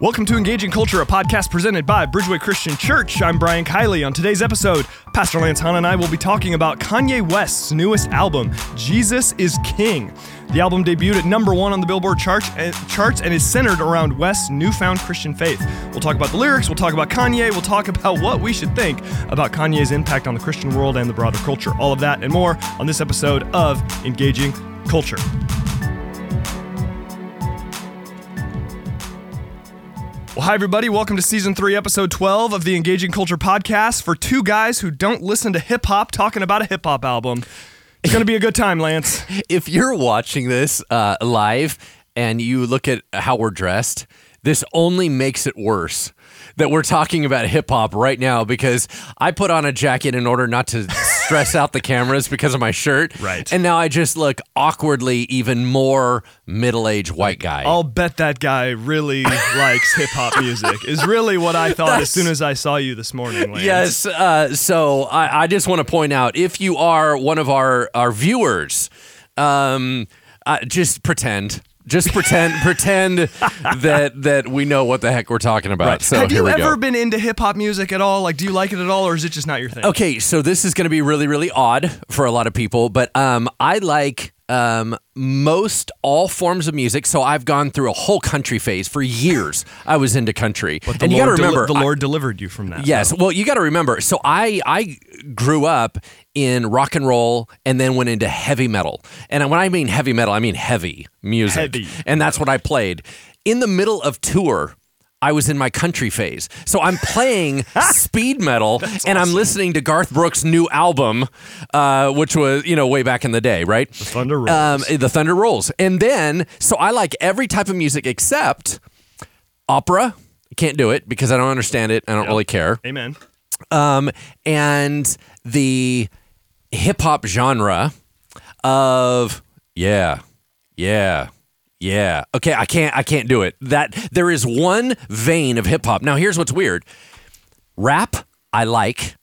Welcome to Engaging Culture, a podcast presented by Bridgeway Christian Church. I'm Brian Kiley. On today's episode, Pastor Lance Hahn and I will be talking about Kanye West's newest album, Jesus is King. The album debuted at number one on the Billboard charts, charts and is centered around West's newfound Christian faith. We'll talk about the lyrics, we'll talk about Kanye, we'll talk about what we should think about Kanye's impact on the Christian world and the broader culture. All of that and more on this episode of Engaging Culture. Well, hi, everybody. Welcome to season three, episode 12 of the Engaging Culture podcast for two guys who don't listen to hip hop talking about a hip hop album. It's going to be a good time, Lance. If you're watching this uh, live and you look at how we're dressed, this only makes it worse that we're talking about hip hop right now because I put on a jacket in order not to stress out the cameras because of my shirt. Right. And now I just look awkwardly even more middle aged white guy. I'll bet that guy really likes hip hop music, is really what I thought as soon as I saw you this morning, Lance. Yes. Uh, so I, I just want to point out if you are one of our, our viewers, um, uh, just pretend. Just pretend, pretend that that we know what the heck we're talking about. Right. So Have here you we ever go. been into hip hop music at all? Like, do you like it at all, or is it just not your thing? Okay, so this is going to be really, really odd for a lot of people, but um, I like um, most all forms of music. So I've gone through a whole country phase for years. I was into country, But the and you got to Lord deli- remember, the I- Lord delivered you from that. Yes. though. Well, you got to remember. So I I grew up in rock and roll and then went into heavy metal. And when I mean heavy metal, I mean heavy music. Heavy. And that's what I played. In the middle of tour, I was in my country phase. So I'm playing speed metal and I'm listening to Garth Brooks' new album, uh, which was, you know, way back in the day, right? The Thunder Rolls. Um, the Thunder Rolls. And then, so I like every type of music except opera. Can't do it because I don't understand it. I don't really care Amen. um, and the hip hop genre of yeah, yeah, yeah. Okay, I can't, I can't do it. That there is one vein of hip hop. Now, here's what's weird: rap, I like,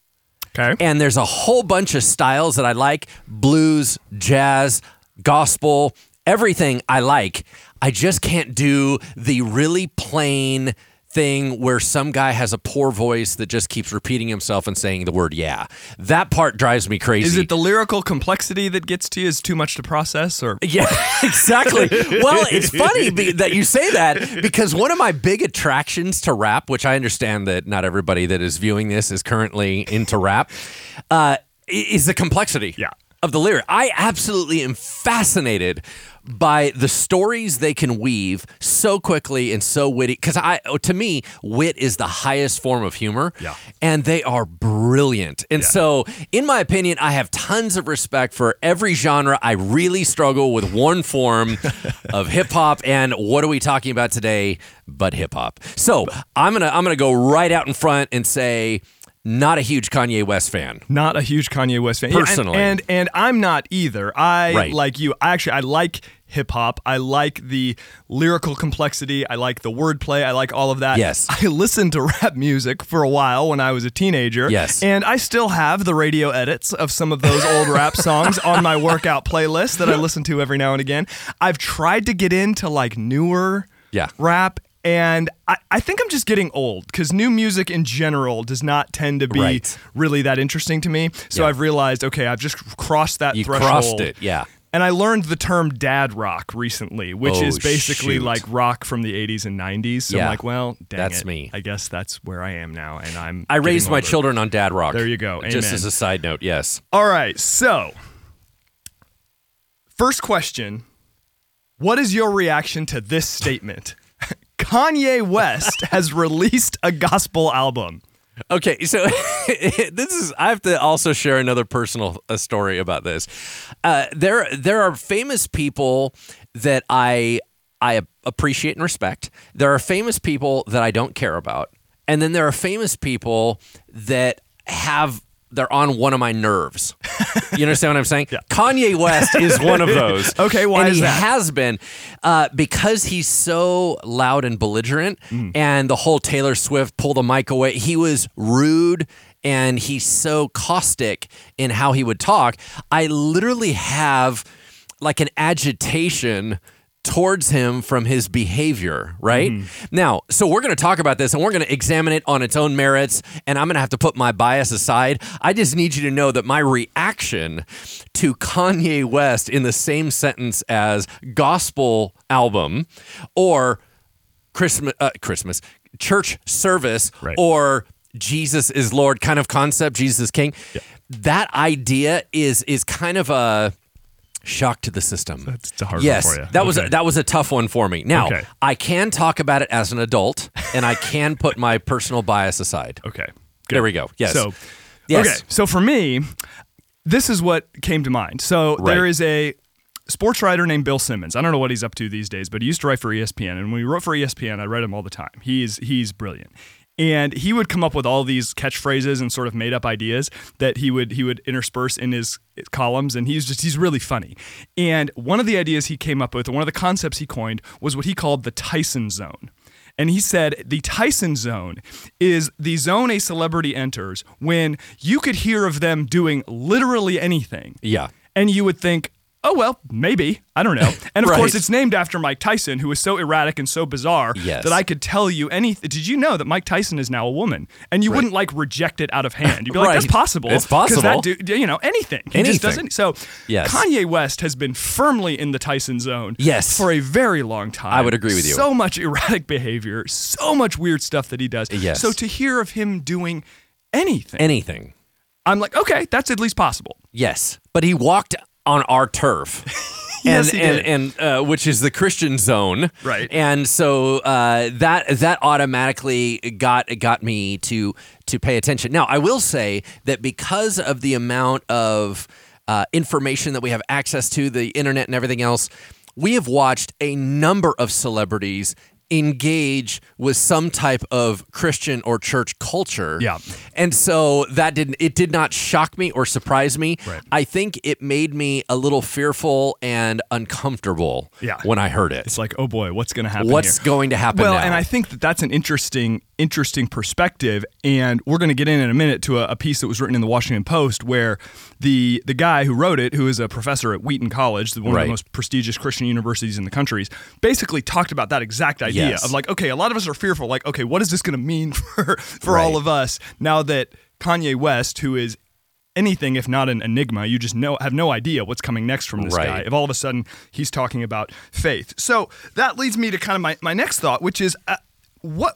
Okay. and there's a whole bunch of styles that I like: blues, jazz, gospel, everything I like. I just can't do the really plain thing where some guy has a poor voice that just keeps repeating himself and saying the word yeah. That part drives me crazy. Is it the lyrical complexity that gets to you? Is too much to process, or Yeah, exactly. well, it's funny be- that you say that because one of my big attractions to rap, which I understand that not everybody that is viewing this is currently into rap, uh, is the complexity Yeah. of the lyric. I absolutely am fascinated by the stories they can weave so quickly and so witty because i oh, to me wit is the highest form of humor Yeah. and they are brilliant. And so, in my opinion, I have tons of respect for every genre. I really struggle with one form of hip hop. And what are we talking about today but hip hop? So, I'm gonna I'm gonna go right out in front and say, not a huge Kanye West fan. not a huge Kanye West fan? Yeah, and- Personally. and, and I'm not either. I Right. like you. I actually I like hip hop. I like the lyrical complexity. I like the wordplay. I like all of that. Yes. I listened to rap music for a while when I was a teenager. Yes. and I still have the radio edits of some of those old rap songs on my workout playlist that I listen to every now and again. I've tried to get into like newer Yeah. rap. And I, I think I'm just getting old because new music in general does not tend to be Right. really that interesting to me. So Yeah. I've realized, okay, I've just crossed that You threshold. crossed it, yeah. And I learned the term dad rock recently, which Oh, is basically shoot. like rock from the 80s and 90s. So I'm like, well, dang That's it. me. I guess that's where I am now. And I'm. I raised my children on dad rock. There you go. Just as a side note, yes. All right. So, first question What is your reaction to this statement? Kanye West has released a gospel album. Okay, so this is I have to also share another personal uh, story about this. Uh, there there are famous people that I I appreciate and respect. There are famous people that I don't care about. And then there are famous people that have they're on one of my nerves. You understand what I'm saying? Kanye West is one of those. Okay, why and is he that? has been uh, because he's so loud and belligerent, Mm. and the whole Taylor Swift pull the mic away. He was rude and he's so caustic in how he would talk. I literally have like an agitation towards him from his behavior, right? Mm-hmm. Now, so we're going to talk about this and we're going to examine it on its own merits, and I'm going to have to put my bias aside. I just need you to know that my reaction to Kanye West in the same sentence as gospel album or Christmas, uh, Christmas church service Right. or Jesus is Lord kind of concept, Jesus is King. That idea is is kind of a shock to the system. That's a hard yes, one for you. that was a, that was a tough one for me. Now Okay. I can talk about it as an adult, and I can put my personal bias aside. okay. There we go. Yes. So, Yes. okay. So for me, this is what came to mind. So Right. there is a sports writer named Bill Simmons. I don't know what he's up to these days, but he used to write for ESPN. And when he wrote for ESPN, I read him all the time. He's he's brilliant. And he would come up with all these catchphrases and sort of made up ideas that he would he would intersperse in his columns and he's just he's really funny. And one of the ideas he came up with, one of the concepts he coined was what he called the Tyson zone. And he said the Tyson zone is the zone a celebrity enters when you could hear of them doing literally anything. Yeah. And you would think, oh, well, maybe. I don't know. And of Right. course, it's named after Mike Tyson, who was so erratic and so bizarre Yes. that I could tell you anything. Did you know that Mike Tyson is now a woman? And you wouldn't like reject it out of hand. You'd be like, that's possible. It's possible. That dude, you know, anything. He just Anything. doesn't. So Yes. Kanye West has been firmly in the Tyson zone Yes. for a very long time. I would agree with you. So much erratic behavior, so much weird stuff that he does. Yes. So to hear of him doing anything, Anything. I'm like, okay, that's at least possible. Yes, but he walked on our turf. Yes, and, did. and, and uh, which is the Christian zone, Right. And so uh, that that automatically got got me to to pay attention. Now, I will say that because of the amount of uh, information that we have access to, the internet and everything else, we have watched a number of celebrities engage with some type of Christian or church culture. Yeah. And so that didn't it did not shock me or surprise me. Right. I think it made me a little fearful and uncomfortable Yeah. when I heard it. It's like, oh boy, what's going to happen? What's here? going to happen Well, now? and I think that that's an interesting, interesting perspective, and we're going to get in in a minute to a, a piece that was written in the Washington Post where the the guy who wrote it, who is a professor at Wheaton College, one of the most prestigious Christian universities in the country, basically talked about that exact idea Yes. of like, okay, a lot of us are fearful, like, okay, what is this going to mean for for all Right. of us now that Kanye West, who is anything if not an enigma. You just know have no idea what's coming next from this Right. guy. If all of a sudden he's talking about faith, so that leads me to kind of my, my next thought, which is uh, what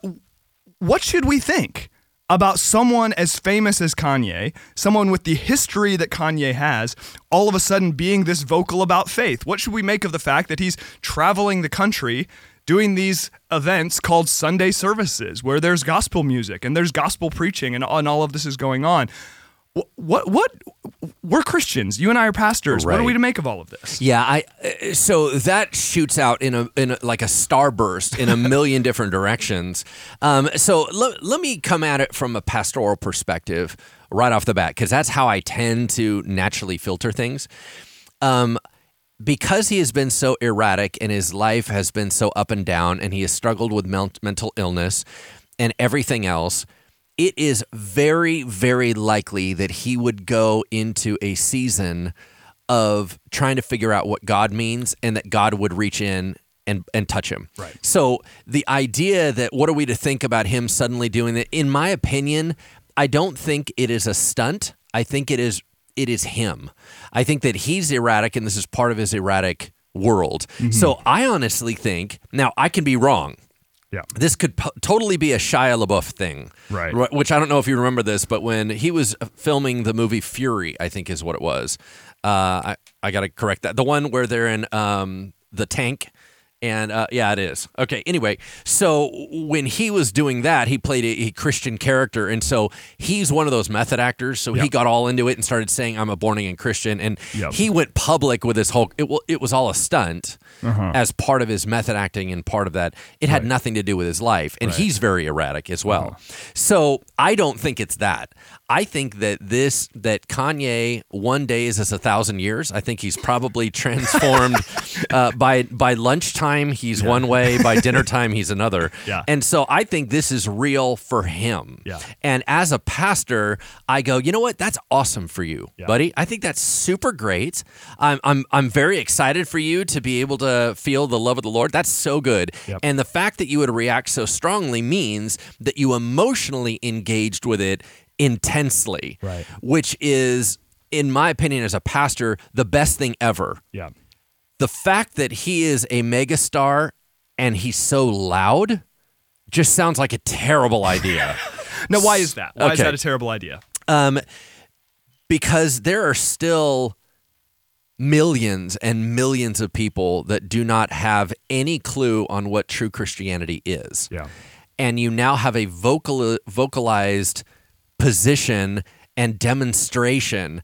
what should we think about someone as famous as Kanye, someone with the history that Kanye has, all of a sudden being this vocal about faith? What should we make of the fact that he's traveling the country? Doing these events called Sunday services, where there's gospel music and there's gospel preaching, and, and all of this is going on. What, what, what? We're Christians. You and I are pastors. What are we to make of all of this? Yeah, I uh, so that shoots out in a in a, like a starburst in a million different directions. Um, so let, let me come at it from a pastoral perspective right off the bat because that's how I tend to naturally filter things. Um, because he has been so erratic and his life has been so up and down and he has struggled with mel- mental illness and everything else it is very very likely that he would go into a season of trying to figure out what God means and that God would reach in and and touch him. Right. So the idea that what are we to think about him suddenly doing that in my opinion I don't think it is a stunt. I think it is it is him. I think that he's erratic and this is part of his erratic world. Mm-hmm. So I honestly think now I can be wrong. Yeah. This could po- totally be a Shia LaBeouf thing, Right. Wh- Which I don't know if you remember this, but when he was uh, filming the movie Fury, I think is what it was. Uh, I I got to correct that. The one where they're in um, the tank, and uh, yeah, it is. Okay. Anyway, so when he was doing that, he played a, a Christian character, and so he's one of those method actors. So he got all into it and started saying, "I'm a born again Christian," and Yep. he went public with this whole. It, it was all a stunt Uh-huh. as part of his method acting and part of that. It had nothing to do with his life, and he's very erratic as well. Uh-huh. So I don't think it's that. I think that this that Kanye one day is as a thousand years. I think he's probably transformed uh, by by lunchtime he's one way, by dinner time he's another. Yeah. And so I think this is real for him. Yeah. And as a pastor, I go, you know what? That's awesome for you, Yeah. buddy. I think that's super great. I'm I'm I'm very excited for you to be able to feel the love of the Lord. That's so good. Yep. And the fact that you would react so strongly means that you emotionally engaged with it intensely. Right. Which is in my opinion as a pastor the best thing ever Yeah. the fact that he is a megastar and he's so loud just sounds like a terrible idea. Now, why is that? Why is that a terrible idea? um, because there are still millions and millions of people that do not have any clue on what true Christianity is. Yeah. And you now have a vocal vocalized position and demonstration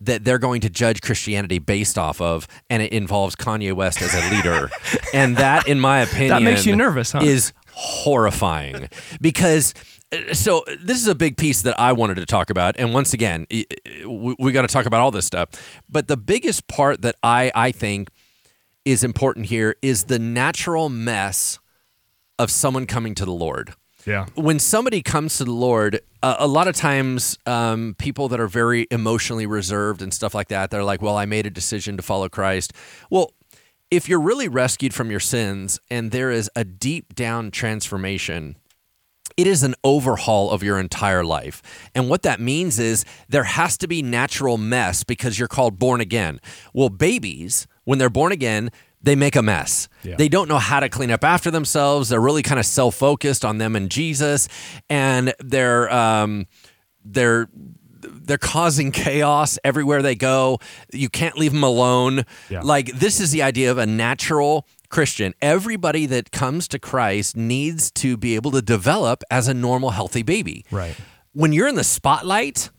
that they're going to judge Christianity based off of, and it involves Kanye West as a leader. and that, in my opinion, that makes you nervous, huh? Is horrifying because. uh, So this is a big piece that I wanted to talk about, and once again, i- i- we, we got to talk about all this stuff. But the biggest part that I I think is important here is the natural mess of someone coming to the Lord Yeah. when somebody comes to the Lord, uh, a lot of times um, people that are very emotionally reserved and stuff like that, they're like, well, I made a decision to follow Christ. Well, if you're really rescued from your sins and there is a deep down transformation, it is an overhaul of your entire life. And what that means is there has to be natural mess because you're called born again. Well, babies, when they're born again, they make a mess. Yeah. They don't know how to clean up after themselves. They're really kind of self focused on them and Jesus, and they're um, they're they're causing chaos everywhere they go. You can't leave them alone. Yeah. Like this is the idea of a natural Christian. Everybody that comes to Christ needs to be able to develop as a normal healthy baby. Right. When you're in the spotlight,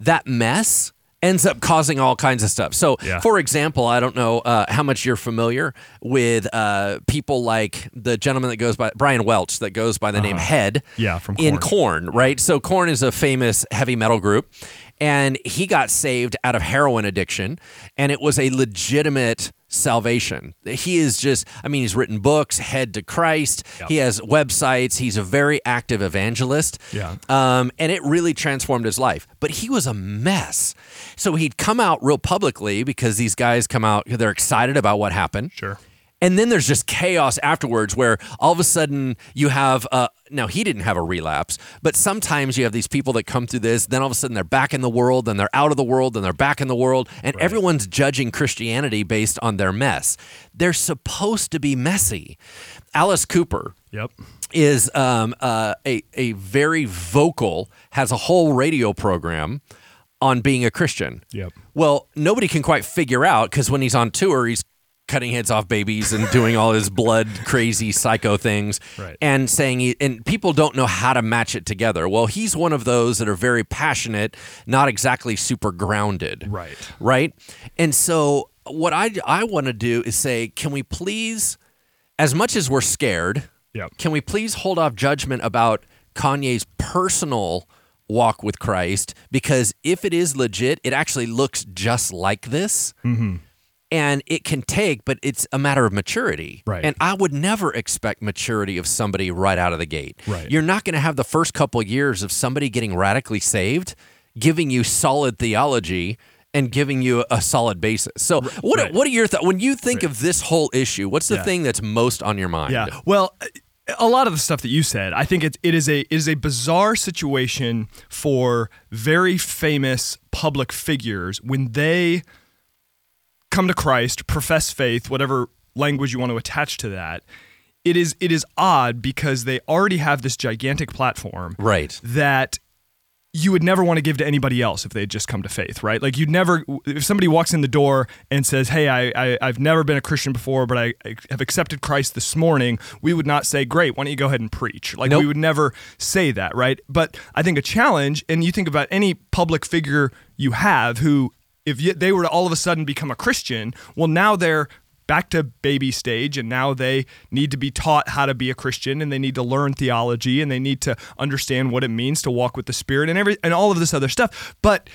that mess ends up causing all kinds of stuff. So, Yeah. for example, I don't know uh, how much you're familiar with uh, people like the gentleman that goes by Brian Welch, that goes by the name Head. Uh-huh. Yeah, from in Korn. Corn, right? So Korn is a famous heavy metal group, and he got saved out of heroin addiction, and it was a legitimate salvation. He is just, I mean, he's written books, Head to Christ. He has websites. He's a very active evangelist. Yeah. Um, and it really transformed his life. But he was a mess. So he'd come out real publicly because these guys come out, they're excited about what happened. Sure. And then there's just chaos afterwards where all of a sudden you have, uh, now he didn't have a relapse, but sometimes you have these people that come through this, then all of a sudden they're back in the world, then they're out of the world, then they're back in the world, and everyone's judging Christianity based on their mess. They're supposed to be messy. Alice Cooper, Yep. is um, uh, a a very vocal, has a whole radio program on being a Christian. Yep. Well, nobody can quite figure out because when he's on tour, he's cutting heads off babies and doing all his blood crazy psycho things Right. and saying he, and people don't know how to match it together well he's one of those that are very passionate not exactly super grounded Right. right? And so what I I want to do is say, can we please, as much as we're scared, Yep. can we please hold off judgment about Kanye's personal walk with Christ? Because if it is legit, it actually looks just like this. Mm-hmm. And it can take, but it's a matter of maturity. Right. And I would never expect maturity of somebody right out of the gate. Right. You're not going to have the first couple years of somebody getting radically saved, giving you solid theology and giving you a solid basis. So, what right. what are your thoughts when you think of this whole issue? What's the Yeah. thing that's most on your mind? Yeah. Well, a lot of the stuff that you said, I think it, it is a it is a bizarre situation for very famous public figures when they come to Christ, profess faith, whatever language you want to attach to that. It is it is odd because they already have this gigantic platform Right. that you would never want to give to anybody else if they had just come to faith, right? Like you'd never, if somebody walks in the door and says, "Hey, I, I I've never been a Christian before, but I, I have accepted Christ this morning," we would not say, "Great, why don't you go ahead and preach?" Like Nope. we would never say that, right? But I think a challenge, and you think about any public figure you have who, if they were to all of a sudden become a Christian, well, now they're back to baby stage and now they need to be taught how to be a Christian and they need to learn theology and they need to understand what it means to walk with the spirit and every and all of this other stuff. But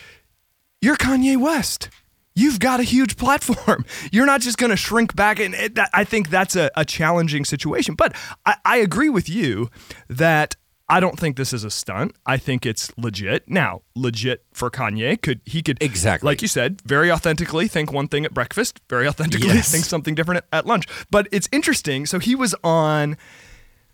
you're Kanye West. you've got a huge platform. You're not just going to shrink back. And it, that, I think that's a, a challenging situation. But I, I agree with you that I don't think this is a stunt. I think it's legit. Now, legit for Kanye could he could Exactly. like you said, very authentically think one thing at breakfast, very authentically Yes. think something different at, at lunch. But it's interesting. So he was on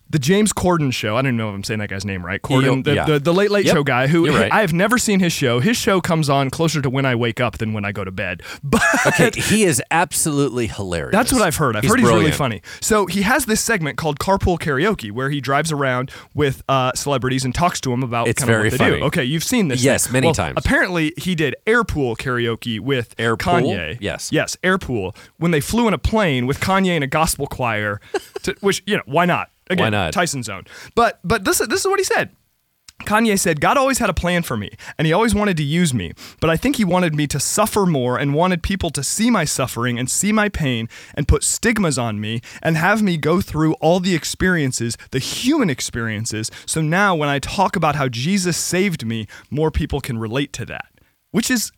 the James Corden show. I don't know if I'm saying that guy's name right. Corden, the, yeah. the, the Late Late Yep. Show guy. Who right. I have never seen his show. His show comes on closer to when I wake up than when I go to bed. But Okay, he is absolutely hilarious. that's what I've heard. I've He's heard he's really funny. So he has this segment called Carpool Karaoke where he drives around with uh, celebrities and talks to them about It's kind of very what they funny. do. Okay, you've seen this. Yes, thing. many Well, times. Apparently, he did Airpool Karaoke with Airpool? Kanye. Yes. Yes, Airpool. When they flew in a plane with Kanye and a gospel choir, to, which, you know, why not? Again, Why not? Tyson Zone. But but this this is what he said. Kanye said, God always had a plan for me, and he always wanted to use me. But I think he wanted me to suffer more and wanted people to see my suffering and see my pain and put stigmas on me and have me go through all the experiences, the human experiences. So now when I talk about how Jesus saved me, more people can relate to that, which is,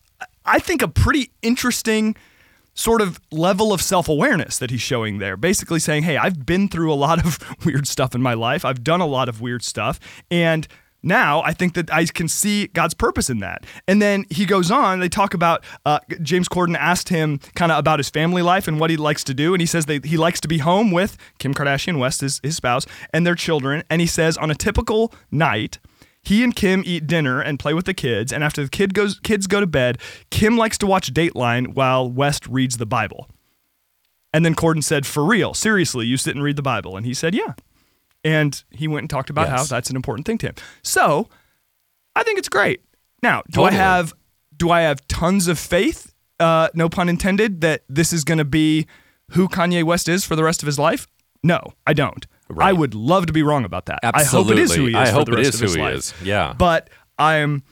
I think, a pretty interesting sort of level of self awareness that he's showing there. Basically saying, hey, I've been through a lot of weird stuff in my life, I've done a lot of weird stuff. And now I think that I can see God's purpose in that. And then he goes on, they talk about, uh, James Corden asked him kind of about his family life and what he likes to do. And he says that he likes to be home with Kim Kardashian West, his, his spouse, and their children. And he says on a typical night, he and Kim eat dinner and play with the kids, and after the kid goes, kids go to bed, Kim likes to watch Dateline while West reads the Bible. And then Corden said, "For real, seriously, you sit and read the Bible?" And he said, "Yeah." And he went and talked about how that's an important thing to him. So, I think it's great. Now, do I have do I have tons of faith? Uh, no pun intended. That this is going to be who Kanye West is for the rest of his life? No, I don't. I would love to be wrong about that. Absolutely. I hope it is who he is. I hope rest is who he life. is. Yeah. But I'm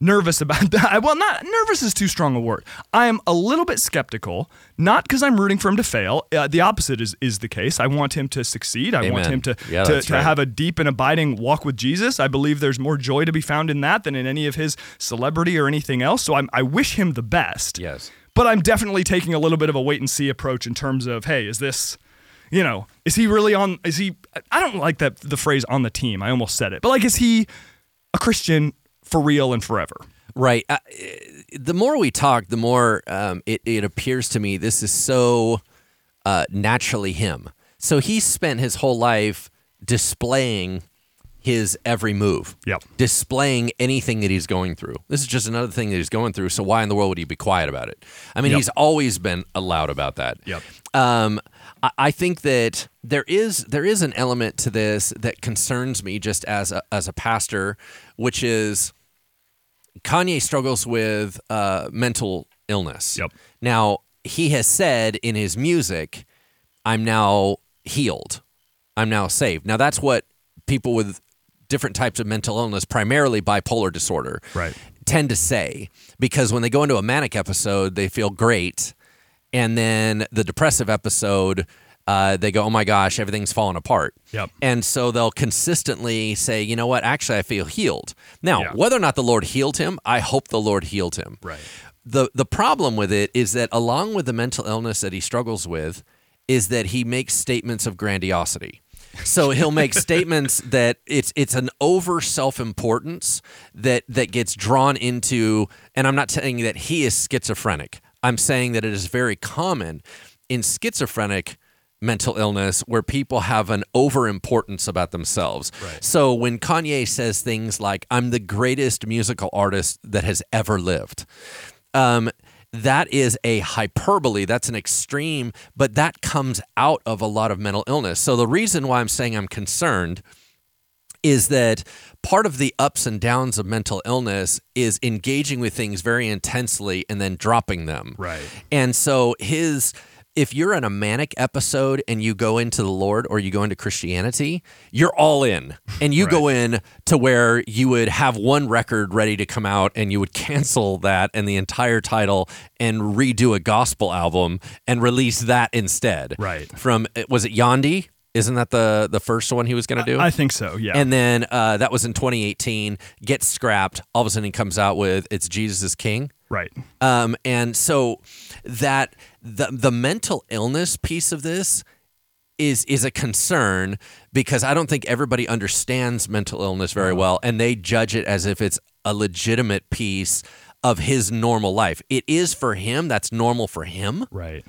nervous about that. Well, not nervous is too strong a word. I am a little bit skeptical, not because I'm rooting for him to fail. Uh, the opposite is is the case. I want him to succeed. I want him to Yeah, to, to right. have a deep and abiding walk with Jesus. I believe there's more joy to be found in that than in any of his celebrity or anything else. So I'm, I wish him the best. Yes. But I'm definitely taking a little bit of a wait and see approach in terms of, hey, is this, you know, is he really on? Is he? I don't like that the phrase on the team. I almost said it, but like, is he a Christian for real and forever? Right. Uh, the more we talk, the more um, it, it appears to me this is so uh, naturally him. So he spent his whole life displaying his every move, Yep. displaying anything that he's going through. This is just another thing that he's going through. So why in the world would he be quiet about it? I mean, Yep. he's always been loud about that. Yep. Um, I, I think that there is there is an element to this that concerns me just as a, as a pastor, which is Kanye struggles with uh, mental illness. Yep. Now he has said in his music, "I'm now healed. I'm now saved." Now that's what people with different types of mental illness, primarily bipolar disorder, Right. tend to say because when they go into a manic episode, they feel great, and then the depressive episode. Uh, they go, oh my gosh, everything's falling apart. Yep. And so they'll consistently say, you know what, actually, I feel healed. Now, Yeah. whether or not the Lord healed him, I hope the Lord healed him. Right. The the problem with it is that along with the mental illness that he struggles with, is that he makes statements of grandiosity. So he'll make statements that it's it's an over self importance that that gets drawn into, and I'm not saying that he is schizophrenic. I'm saying that it is very common in schizophrenic mental illness where people have an overimportance about themselves. Right. So when Kanye says things like, I'm the greatest musical artist that has ever lived, um, that is a hyperbole. That's an extreme, but that comes out of a lot of mental illness. So the reason why I'm saying I'm concerned is that part of the ups and downs of mental illness is engaging with things very intensely and then dropping them. Right. And so his if you're in a manic episode and you go into the Lord or you go into Christianity, you're all in. And you go in to where you would have one record ready to come out and you would cancel that and the entire title and redo a gospel album and release that instead. Right. From was it Yandhi? Isn't that the the first one he was going to do? I think so. Yeah. And then uh, that was in 2018. Gets scrapped. All of a sudden, he comes out with "It's Jesus is King." Right. Um, and so that the the mental illness piece of this is is a concern because I don't think everybody understands mental illness very well, and they judge it as if it's a legitimate piece of his normal life. It is for him. That's normal for him. Right.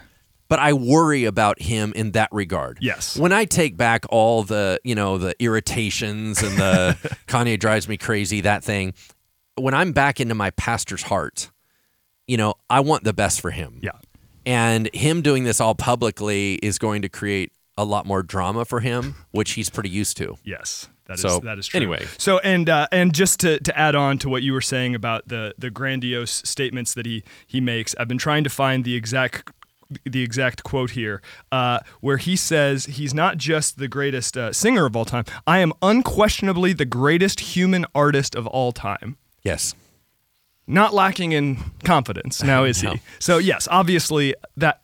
But I worry about him in that regard. Yes. When I take back all the, you know, the irritations and the Kanye drives me crazy, that thing, when I'm back into my pastor's heart, you know, I want the best for him. Yeah. And him doing this all publicly is going to create a lot more drama for him, which he's pretty used to. Yes. That is So, that is true. anyway. so and uh, and just to, to add on to what you were saying about the the grandiose statements that he he makes, I've been trying to find the exact the exact quote here, uh, where he says he's not just the greatest uh, singer of all time. I am unquestionably the greatest human artist of all time. Yes. Not lacking in confidence. Now is No. he? So yes, obviously that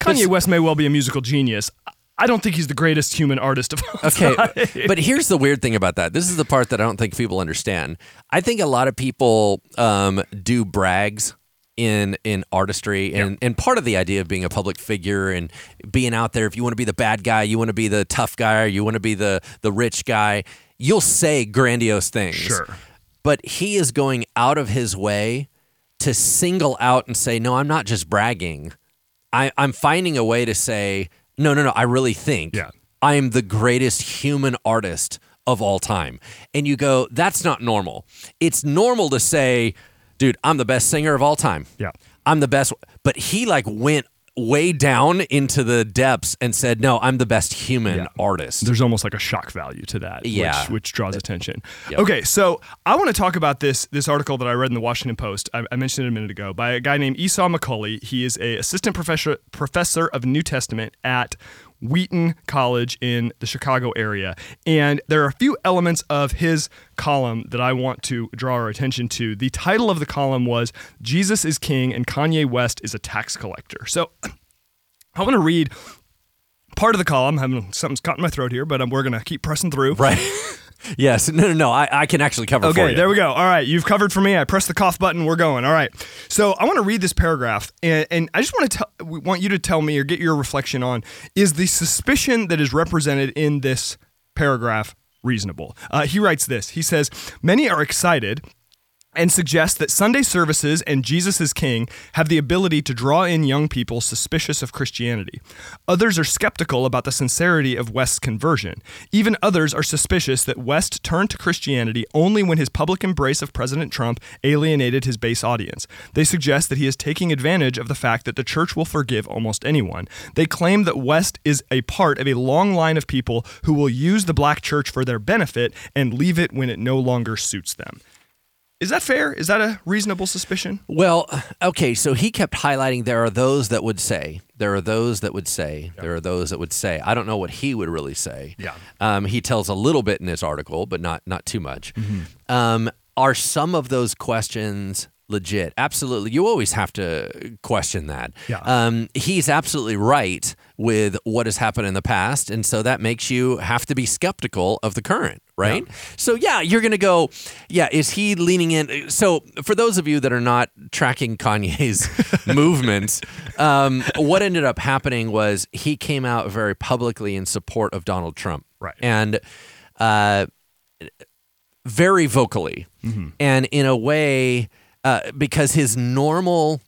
Kanye This- West may well be a musical genius. I don't think he's the greatest human artist of all Okay, time. Okay, but here's the weird thing about that. This is the part that I don't think people understand. I think a lot of people um, do brags in in artistry, and and part of the idea of being a public figure and being out there. If you want to be the bad guy, you want to be the tough guy, or you want to be the the rich guy, you'll say grandiose things. Sure. But he is going out of his way to single out and say, "No, I'm not just bragging. I, I'm finding a way to say, no, no, no. I really think Yeah. I am the greatest human artist of all time. And you go, that's not normal. It's normal to say, dude, I'm the best singer of all time. Yeah. I'm the best. But he like went way down into the depths and said, no, I'm the best human Yeah. artist. there's almost like a shock value to that, Yeah. which, which draws attention. Yep. Okay, so I want to talk about this this article that I read in the Washington Post. I, I mentioned it a minute ago by a guy named Esau McCaulley. He is a assistant professor professor of New Testament at Wheaton College in the Chicago area. And there are a few elements of his column that I want to draw our attention to. The title of the column was Jesus is King and Kanye West is a tax collector. So I want to read part of the column. Having something's caught in my throat here, but um, we're gonna keep pressing through. right. yes. No, no, no. I, I can actually cover for Okay, there we go. All right, you've covered for me. I press the cough button. We're going. All right. So I want to read this paragraph, and, and I just want to tell, we want you to tell me or get your reflection on: is the suspicion that is represented in this paragraph reasonable? Uh, he writes this. He says, "Many are excited." And suggests that Sunday services and Jesus is King have the ability to draw in young people suspicious of Christianity. Others are skeptical about the sincerity of West's conversion. Even others are suspicious that West turned to Christianity only when his public embrace of President Trump alienated his base audience. They suggest that he is taking advantage of the fact that the church will forgive almost anyone. They claim that West is a part of a long line of people who will use the black church for their benefit and leave it when it no longer suits them. Is that fair? Is that a reasonable suspicion? Well, okay, so he kept highlighting there are those that would say, there are those that would say, there are those that would say. I don't know what he would really say. Yeah. Um, he tells a little bit in his article, but not not too much. Mm-hmm. Um, are some of those questions legit? Absolutely. You always have to question that. Yeah. Um, he's absolutely right with what has happened in the past, and so that makes you have to be skeptical of the current, right? So yeah, you're gonna go, yeah. Is he leaning in? So for those of you that are not tracking Kanye's movements, um, what ended up happening was he came out very publicly in support of Donald Trump, Right. And uh, very vocally, and in a way, uh, because his normal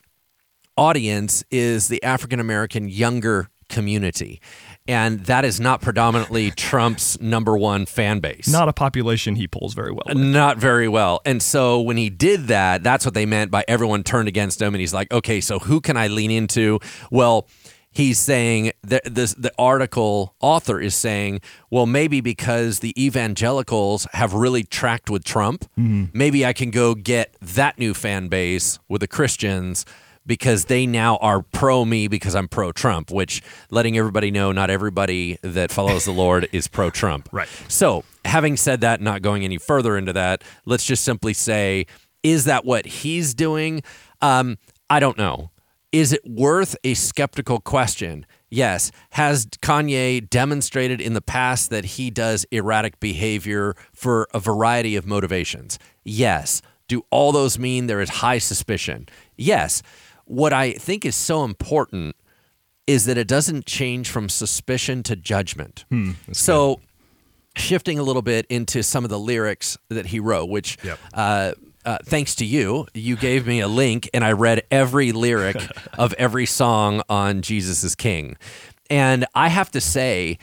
audience is the African American younger community. And that is not predominantly Trump's number one fan base. Not a population he pulls very well. with. Not very well. And so when he did that, that's what they meant by everyone turned against him. And he's like, okay, so who can I lean into? Well, he's saying that this, the article author is saying, well, maybe because the evangelicals have really tracked with Trump, maybe I can go get that new fan base with the Christians because they now are pro me because I'm pro Trump, which letting everybody know not everybody that follows the Lord is pro Trump. Right. So, having said that, not going any further into that, let's just simply say, is that what he's doing? Um, I don't know. Is it worth a skeptical question? Yes. Has Kanye demonstrated in the past that he does erratic behavior for a variety of motivations? Yes. Do all those mean there is high suspicion? Yes. What I think is so important is that it doesn't change from suspicion to judgment. so, shifting a little bit into some of the lyrics that he wrote, which, Yep. uh, uh, thanks to you, you gave me a link and I read every lyric of every song on Jesus is King. And I have to say,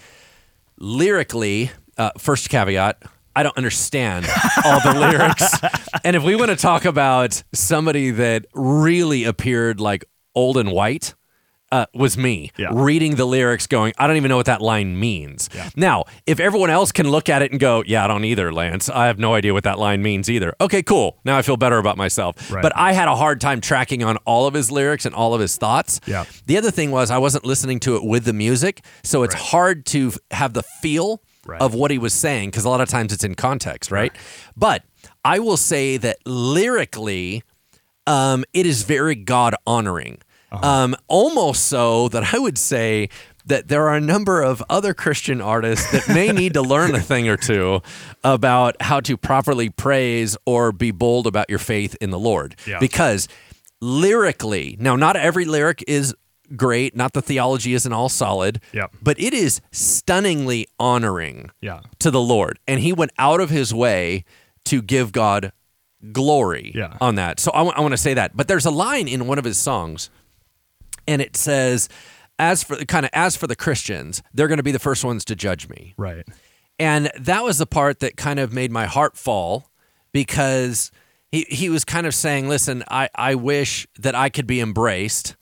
lyrically, uh, first caveat, I don't understand all the lyrics. And if we want to talk about somebody that really appeared like old and white, uh, was me Yeah. reading the lyrics, going, I don't even know what that line means. Now, if everyone else can look at it and go, Yeah, I don't either, Lance. I have no idea what that line means either. Okay, cool. Now I feel better about myself. Right. But I had a hard time tracking on all of his lyrics and all of his thoughts. Yeah. The other thing was I wasn't listening to it with the music, so it's hard to have the feel Right. of what he was saying because a lot of times it's in context, right? But I will say that lyrically, um, it is very God honoring. Uh-huh. Um, almost so that I would say that there are a number of other Christian artists that may need to learn a thing or two about how to properly praise or be bold about your faith in the Lord. Yeah. Because lyrically, now not every lyric is great, not the theology isn't all solid, Yep. but it is stunningly honoring Yeah. to the Lord. And he went out of his way to give God glory Yeah. on that. So I want to say that. But there's a line in one of his songs, and it says, as for kind of as for the Christians, they're going to be the first ones to judge me. Right. And that was the part that kind of made my heart fall because he, he was kind of saying, listen, I, I wish that I could be embraced,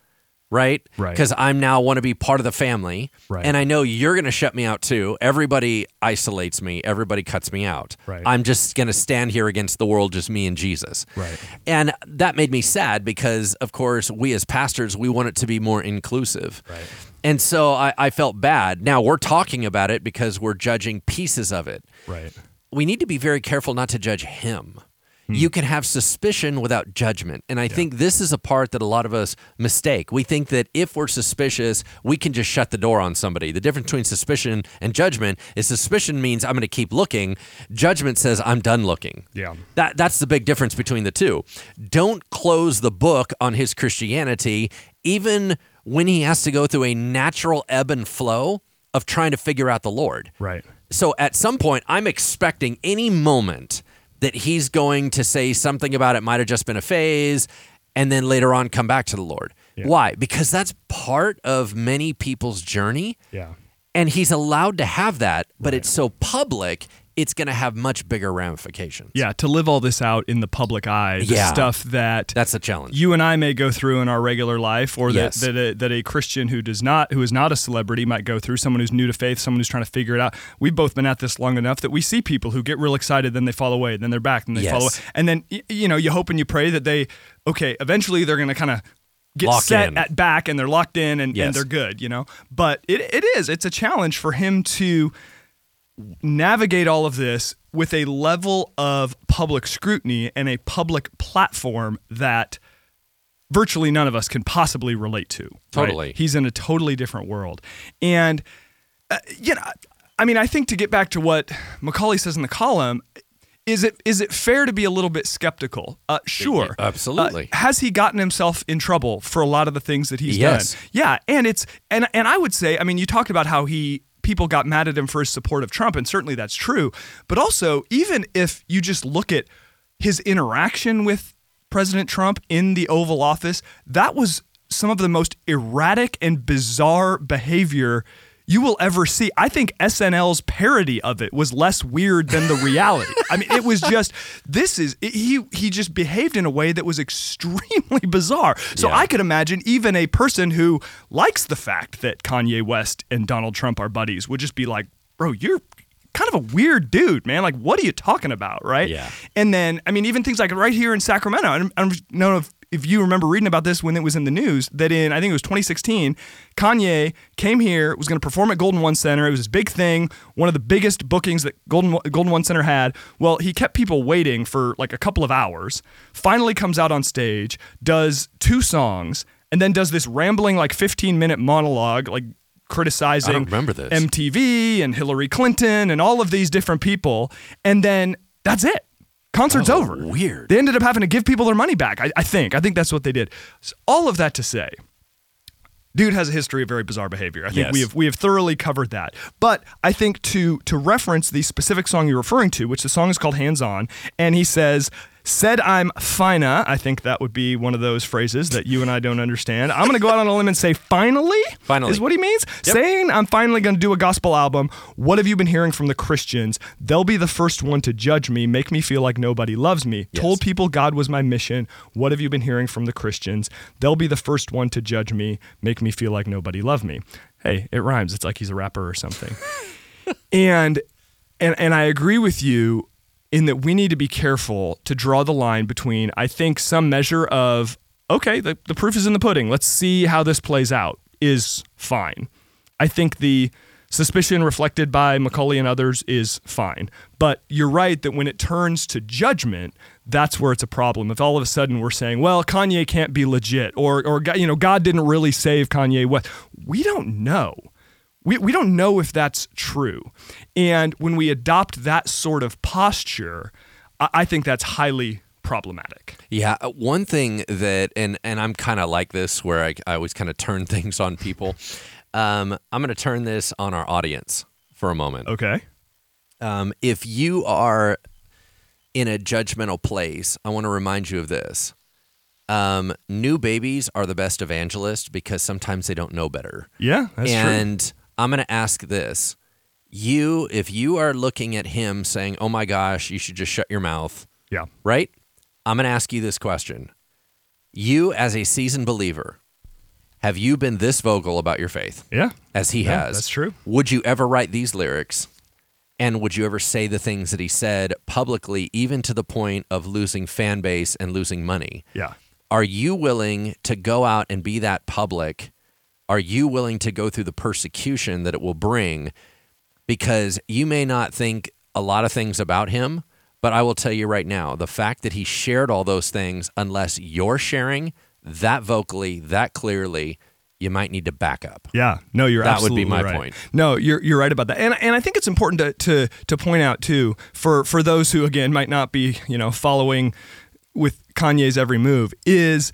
right? Right. Because I'm now want to be part of the family. Right. And I know you're going to shut me out too. Everybody isolates me, everybody cuts me out. Right. I'm just going to stand here against the world, just me and Jesus. Right. And that made me sad because, of course, we as pastors, we want it to be more inclusive. Right. And so I, I felt bad. Now we're talking about it because we're judging pieces of it. Right. We need to be very careful not to judge him. Hmm. You can have suspicion without judgment. And I think this is a part that a lot of us mistake. We think that if we're suspicious, we can just shut the door on somebody. The difference between suspicion and judgment is suspicion means I'm going to keep looking, judgment says I'm done looking. Yeah. That that's the big difference between the two. Don't close the book on his Christianity even when he has to go through a natural ebb and flow of trying to figure out the Lord. Right. So at some point I'm expecting any moment that he's going to say something about it might have just been a phase and then later on come back to the Lord. Why? Because that's part of many people's journey Yeah. and he's allowed to have that, but it's so public, it's going to have much bigger ramifications. Yeah. To live all this out in the public eye, the Yeah. stuff that That's a challenge. you and I may go through in our regular life, or Yes. that that a, that a Christian who does not who is not a celebrity might go through. Someone who's new to faith, someone who's trying to figure it out. We've both been at this long enough that we see people who get real excited, then they fall away, then they're back, then they fall away, and then you know you hope and you pray that they okay eventually they're going to kind of get Lock set in. at back and they're locked in and, Yes. and they're good, you know. But it, it is it's a challenge for him to navigate all of this with a level of public scrutiny and a public platform that virtually none of us can possibly relate to. right? Totally. He's in a totally different world. And, uh, you know, I mean, I think to get back to what McCaulley says in the column, is it is it fair to be a little bit skeptical? Uh, sure, Absolutely. Uh, has he gotten himself in trouble for a lot of the things that he's Yes. done? Yeah, and it's and and I would say, I mean, you talked about how he people got mad at him for his support of Trump, and certainly that's true. But also, even if you just look at his interaction with President Trump in the Oval Office, that was some of the most erratic and bizarre behavior you will ever see. I think SNL's parody of it was less weird than the reality. I mean, it was just this is he he just behaved in a way that was extremely bizarre. So Yeah. I could imagine even a person who likes the fact that Kanye West and Donald Trump are buddies would just be like, "Bro, you're kind of a weird dude, man. Like, what are you talking about, right?" Yeah. And then, I mean, even things like right here in Sacramento. I don't, I don't know if, if you remember reading about this when it was in the news that in, I think it was 2016, Kanye came here, was going to perform at Golden One Center. It was this big thing, one of the biggest bookings that Golden, Golden One Center had. Well, he kept people waiting for like a couple of hours, finally comes out on stage, does two songs, and then does this rambling, like 15 minute monologue, like criticizing I remember this. MTV and Hillary Clinton and all of these different people. And then that's it. Concert's Oh, over. weird. They ended up having to give people their money back. I, I think. I think that's what they did. So all of that to say, dude has a history of very bizarre behavior. I think Yes. we have we have thoroughly covered that. But I think to to reference the specific song you're referring to, which the song is called Hands On, and he says. Said I'm fina. I think that would be one of those phrases that you and I don't understand. I'm going to go out on a limb and say finally. Finally. is what he means. Saying I'm finally going to do a gospel album. What have you been hearing from the Christians? They'll be the first one to judge me, make me feel like nobody loves me. Yes. Told people God was my mission. What have you been hearing from the Christians? They'll be the first one to judge me, make me feel like nobody loved me. Hey, it rhymes. It's like he's a rapper or something. and and and I agree with you in that we need to be careful to draw the line between I think some measure of okay, the, the proof is in the pudding. Let's see how this plays out is fine. I think the suspicion reflected by McCaulley and others is fine. But you're right that when it turns to judgment, that's where it's a problem. If all of a sudden we're saying, well, Kanye can't be legit or or you know, God didn't really save Kanye West. We don't know we, we don't know if that's true. And when we adopt that sort of posture, I, I think that's highly problematic. Yeah, uh, one thing that, and and I'm kind of like this, where I, I always kind of turn things on people. Um, I'm going to turn this on our audience for a moment. Okay. Um, if you are in a judgmental place, I want to remind you of this. Um, new babies are the best evangelists because sometimes they don't know better. Yeah, that's true. I'm going to ask this. You, if you are looking at him saying, oh my gosh, you should just shut your mouth, Yeah. right? I'm going to ask you this question. You, as a seasoned believer, have you been this vocal about your faith Yeah. as he Yeah, has? that's true. Would you ever write these lyrics? And would you ever say the things that he said publicly, even to the point of losing fan base and losing money? Yeah. Are you willing to go out and be that public? Are you willing to go through the persecution that it will bring? Because you may not think a lot of things about him, but I will tell you right now the fact that he shared all those things, unless you're sharing that vocally, that clearly, you might need to back up. Yeah, no, you're That would be my right. point. No, you're you're right about that, and and I think it's important to to to point out too for for those who again might not be you know following with Kanye's every move is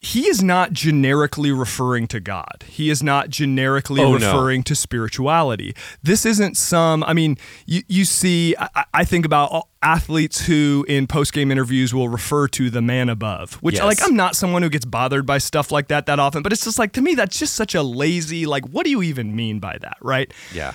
he is not generically referring to God. He is not generically Oh, no. referring to spirituality. This isn't some, I mean, you, you see, I, I think about athletes who in post game interviews will refer to the man above, which, Yes. like, I'm not someone who gets bothered by stuff like that that often, but it's just like, to me, that's just such a lazy, like, what do you even mean by that, right? Yeah.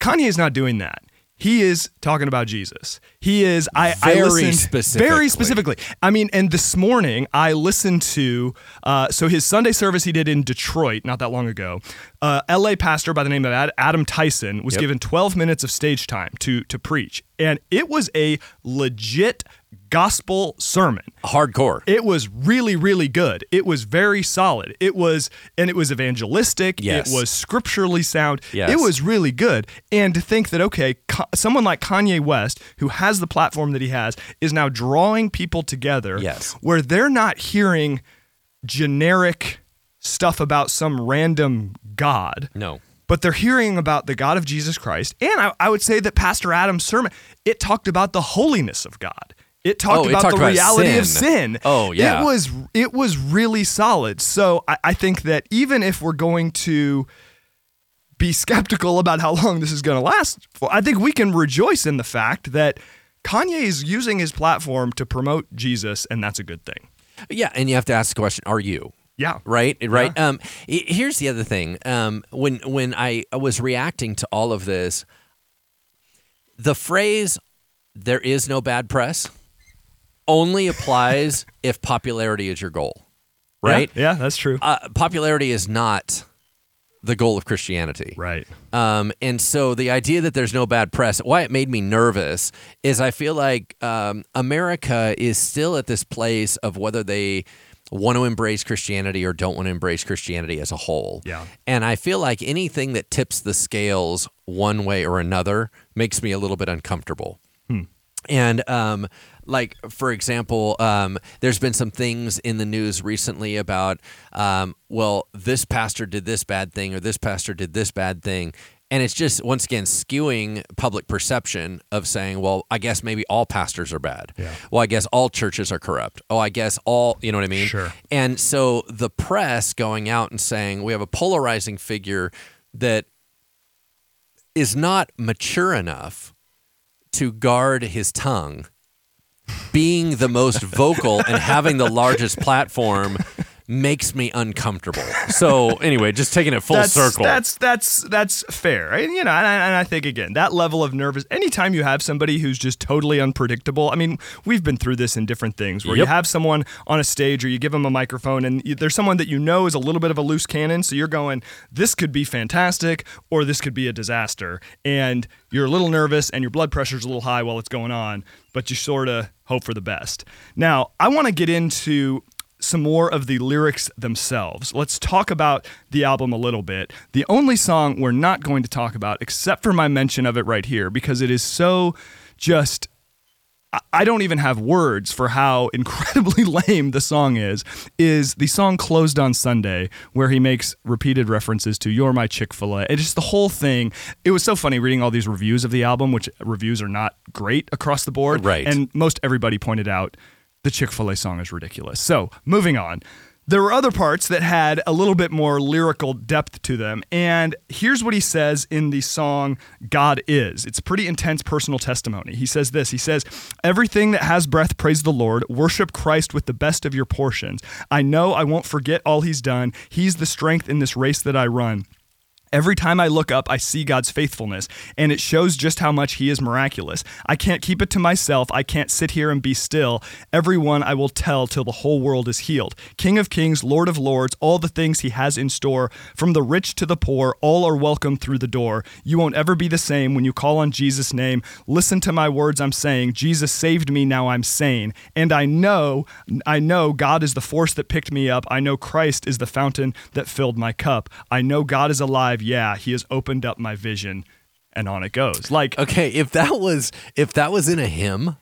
Kanye is not doing that. He is talking about Jesus. He is. I, I Very listened specifically. very specifically. I mean, and this morning I listened to uh, so his Sunday service he did in Detroit not that long ago. Uh, L.A. pastor by the name of Ad- Adam Tyson was Yep. given 12 minutes of stage time to to preach, and it was a legit gospel sermon. Hardcore. It was really, really good. It was very solid. It was, and it was evangelistic. Yes. It was scripturally sound. Yes. It was really good. And to think that, okay, Ka- someone like Kanye West, who has the platform that he has, is now drawing people together Yes. where they're not hearing generic stuff about some random God No. but they're hearing about the God of Jesus Christ. And I, I would say that Pastor Adam's sermon, it talked about the holiness of God. It talked Oh, it about talked the about reality of sin. sin. Oh, yeah. It was it was really solid. So I, I think that even if we're going to be skeptical about how long this is going to last, for, I think we can rejoice in the fact that Kanye is using his platform to promote Jesus, and that's a good thing. Yeah, and you have to ask the question: Are you? Yeah. Right, right. Um, here's the other thing. Um, when when I was reacting to all of this, the phrase "there is no bad press" only applies if popularity is your goal. Right. Yeah, yeah that's true. Uh, popularity is not the goal of Christianity. right. Um, and so the idea that there's no bad press, why it made me nervous is I feel like um, America is still at this place of whether they want to embrace Christianity or don't want to embrace Christianity as a whole. Yeah. And I feel like anything that tips the scales one way or another makes me a little bit uncomfortable. And um, like for example, um, there's been some things in the news recently about, um, well, this pastor did this bad thing or this pastor did this bad thing, And it's just once again skewing public perception of saying, well, I guess maybe all pastors are bad. Yeah. Well, I guess all churches are corrupt. Oh, I guess all, you know what I mean? Sure. And so the press going out and saying we have a polarizing figure that is not mature enough to guard his tongue, being the most vocal and having the largest platform makes me uncomfortable. So anyway, just taking it full that's, circle. That's that's that's fair. And, you know, and I, and I think again that level of nervous. Anytime you have somebody who's just totally unpredictable. I mean, we've been through this in different things where you have someone on a stage or you give them a microphone and you, there's someone that you know is a little bit of a loose cannon. So you're going, this could be fantastic or this could be a disaster, and you're a little nervous and your blood pressure's a little high while it's going on, but you sort of hope for the best. Now, I want to get into some more of the lyrics themselves. Let's talk about the album a little bit. The only song we're not going to talk about, except for my mention of it right here, because it is so just. I- don't even have words for how incredibly lame the song is. Is the song "Closed on Sunday," where he makes repeated references to "You're my Chick Fil A." It's just the whole thing. It was so funny reading all these reviews of the album, which reviews are not great across the board. Right. And most everybody pointed out the Chick fil A song is ridiculous. So, moving on. There were other parts that had a little bit more lyrical depth to them. And here's what he says in the song God Is. It's pretty intense personal testimony. He says this He says, Everything that has breath, praise the Lord. Worship Christ with the best of your portions. I know I won't forget all he's done. He's the strength in this race that I run. Every time I look up, I see God's faithfulness, and it shows just how much He is miraculous. I can't keep it to myself. I can't sit here and be still. Everyone I will tell till the whole world is healed. King of kings, Lord of lords, all the things He has in store, from the rich to the poor, all are welcome through the door. You won't ever be the same when you call on Jesus' name. Listen to my words I'm saying. Jesus saved me, now I'm sane. And I know, I know God is the force that picked me up. I know Christ is the fountain that filled my cup. I know God is alive. Yeah, He has opened up my vision. And on it goes. Like, Okay, if that was if that was in a hymn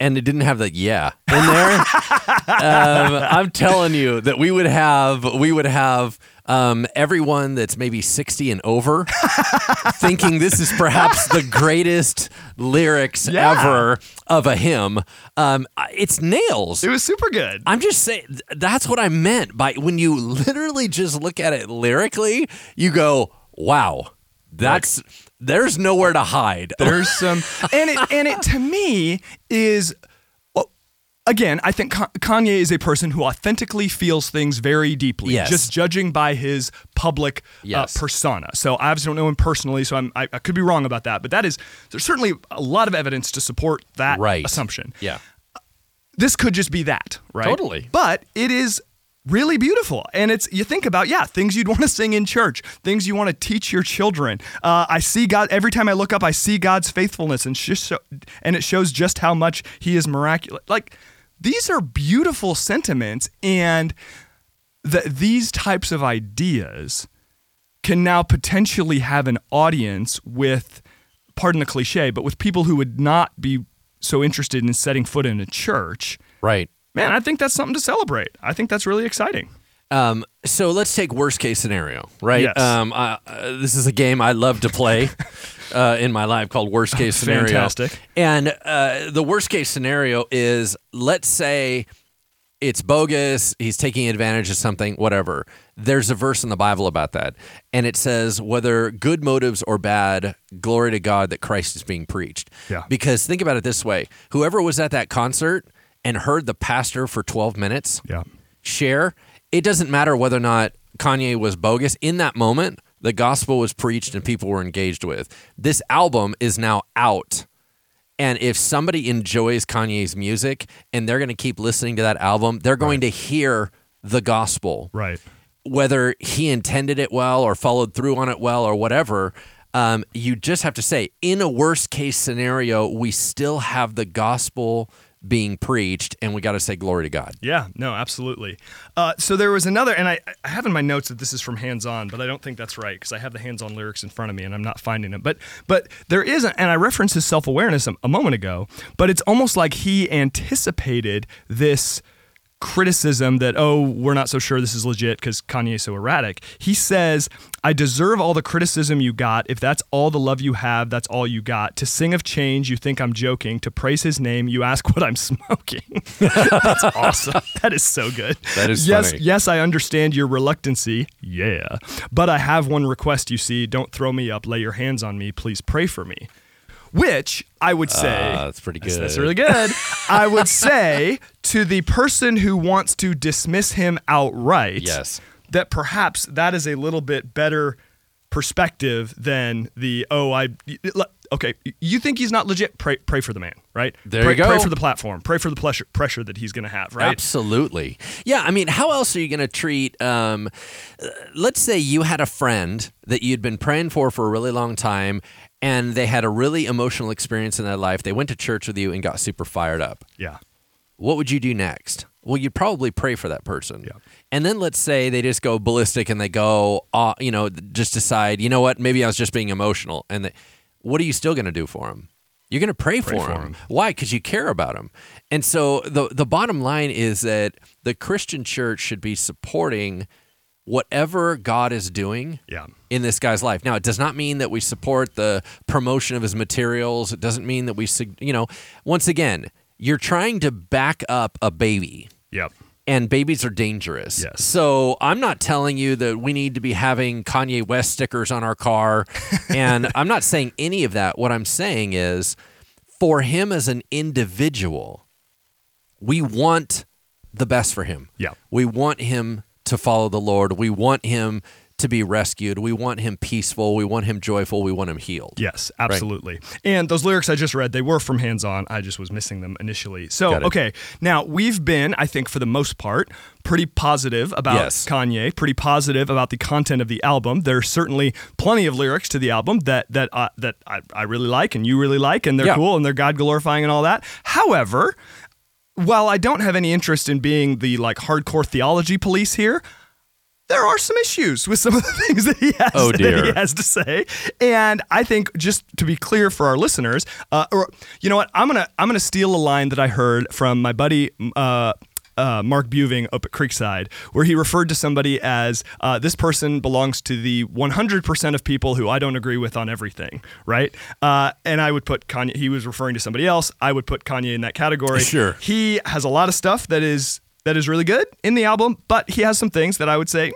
and it didn't have the yeah in there, um, I'm telling you that we would have we would have um, everyone that's maybe 60 and over thinking this is perhaps the greatest lyrics Yeah. ever of a hymn. Um, it's nails. it was super good. I'm just saying that's what I meant by when you literally just look at it lyrically, you go, "Wow, that's there's nowhere to hide." There's some, and it and it to me is. well, Again, I think Kanye is a person who authentically feels things very deeply, Yes. just judging by his public Yes. uh, persona. So I obviously don't know him personally, so I'm, I, I could be wrong about that. But that is there's certainly a lot of evidence to support that Right. assumption. yeah. This could just be that, right? Totally. But it is really beautiful. And it's, you think about, yeah, things you'd want to sing in church, things you want to teach your children. Uh, I see God, every time I look up, I see God's faithfulness and, so, and it shows just how much He is miraculous. Like, these are beautiful sentiments. And that these types of ideas can now potentially have an audience with, pardon the cliche, but with people who would not be so interested in setting foot in a church. Right. Man, I think that's something to celebrate. I think that's really exciting. Um, so let's take worst case scenario, right? Yes. Um, uh, uh, this is a game I love to play uh, in my life called worst case scenario. Fantastic. And uh, the worst case scenario is let's say it's bogus, he's taking advantage of something, whatever. There's a verse in the Bible about that. And it says, whether good motives or bad, glory to God that Christ is being preached. Yeah. Because think about it this way whoever was at that concert and heard the pastor for 12 minutes Yeah. share, it doesn't matter whether or not Kanye was bogus. In that moment, the gospel was preached and people were engaged with. This album is now out. And if somebody enjoys Kanye's music and they're going to keep listening to that album, they're going to hear the gospel. Right. Whether he intended it well or followed through on it well or whatever, um, you just have to say, in a worst case scenario, we still have the gospel being preached and we got to say glory to God. Yeah, no, absolutely. Uh, so there was another, and I, I have in my notes that this is from Hands On, but I don't think that's right because I have the Hands On lyrics in front of me and I'm not finding them. But but there is, a, and I referenced his self awareness a, a moment ago, but it's almost like he anticipated this criticism that oh we're not so sure this is legit because Kanye's so erratic. He says, "I deserve all the criticism you got. If that's all the love you have, that's all you got. To sing of change, you think I'm joking. To praise His name, you ask what I'm smoking. that's awesome. That is so good. That is yes, funny. yes. I understand your reluctancy. Yeah, but I have one request. You see, don't throw me up. Lay your hands on me. Please pray for me." Which I would say Ah, that's pretty good. That's really good. I would say to the person who wants to dismiss him outright, Yes. that perhaps that is a little bit better perspective than the oh I okay you think he's not legit pray pray for the man right There pray, you go. pray for the platform pray for the pressure pressure that he's going to have right Absolutely. Yeah. I mean, how else are you going to treat? Um, uh, let's say you had a friend that you'd been praying for for a really long time, and they had a really emotional experience in their life. They went to church with you and got super fired up. yeah What would you do next? Well, you'd probably pray for that person. Yeah. And then let's say they just go ballistic and they go, uh, you know, just decide, you know what, maybe I was just being emotional. And they, what are you still going to do for them? You're going to pray, Pray for for them. 'em. Why? Because you care about them. And so the the bottom line is that the Christian church should be supporting whatever God is doing yeah in this guy's life. Now, it does not mean that we support the promotion of his materials. It doesn't mean that we, you know, once again, you're trying to back up a baby. yep And babies are dangerous. Yes. So I'm not telling you that we need to be having Kanye West stickers on our car. and I'm not saying any of that. What I'm saying is for him as an individual, we want the best for him. Yeah. We want him to follow the Lord. We want him to be rescued. We want him peaceful. We want him joyful. We want him healed. Yes, absolutely. And those lyrics I just read, they were from Hands On. I just was missing them initially. So, okay. Now, we've been, I think, for the most part, pretty positive about Yes. Kanye, pretty positive about the content of the album. There's certainly plenty of lyrics to the album that that uh, that I, I really like and you really like, and they're Yeah. cool and they're God glorifying and all that. However, while I don't have any interest in being the like hardcore theology police here, there are some issues with some of the things that he has, Oh, that he has to say. And I think just to be clear for our listeners, uh, or you know what, I'm gonna I'm gonna steal a line that I heard from my buddy. Uh, uh, Mark Buving up at Creekside, where he referred to somebody as uh, this person belongs to the 100% of people who I don't agree with on everything, right? Uh, and I would put Kanye, he was referring to somebody else. I would put Kanye in that category. Sure. He has a lot of stuff that is that is really good in the album, but he has some things that I would say, "Yeah,